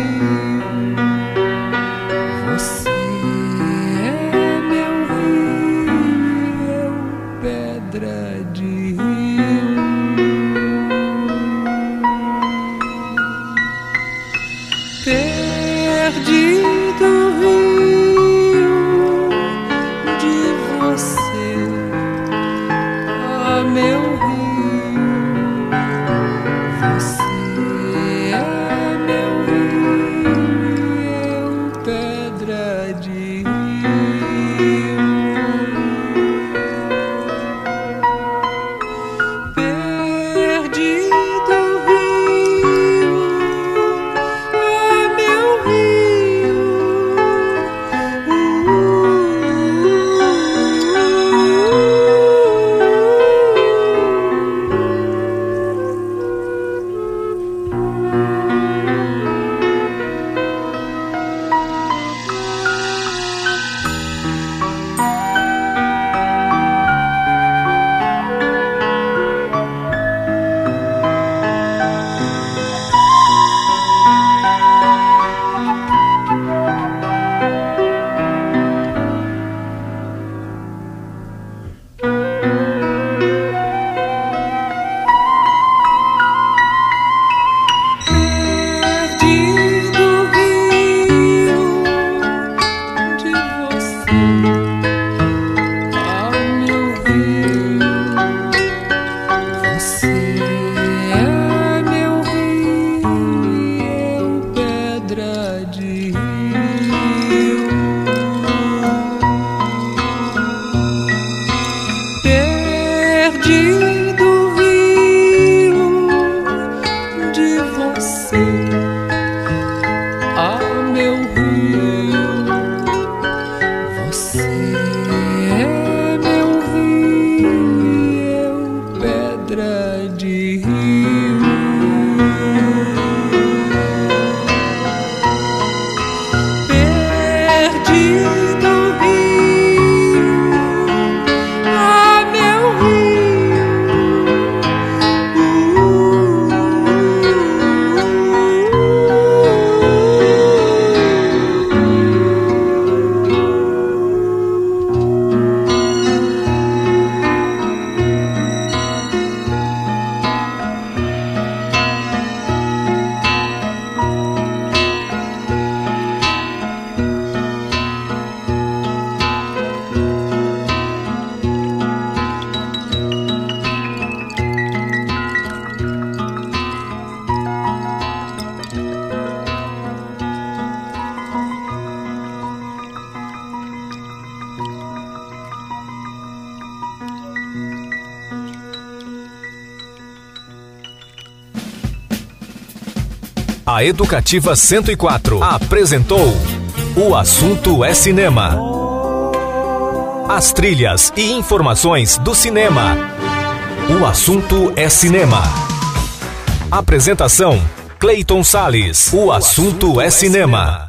Speaker 7: Educativa 104 apresentou O Assunto é Cinema. As trilhas e informações do cinema. O Assunto é Cinema. Apresentação: Clayton Sales. O Assunto é Cinema.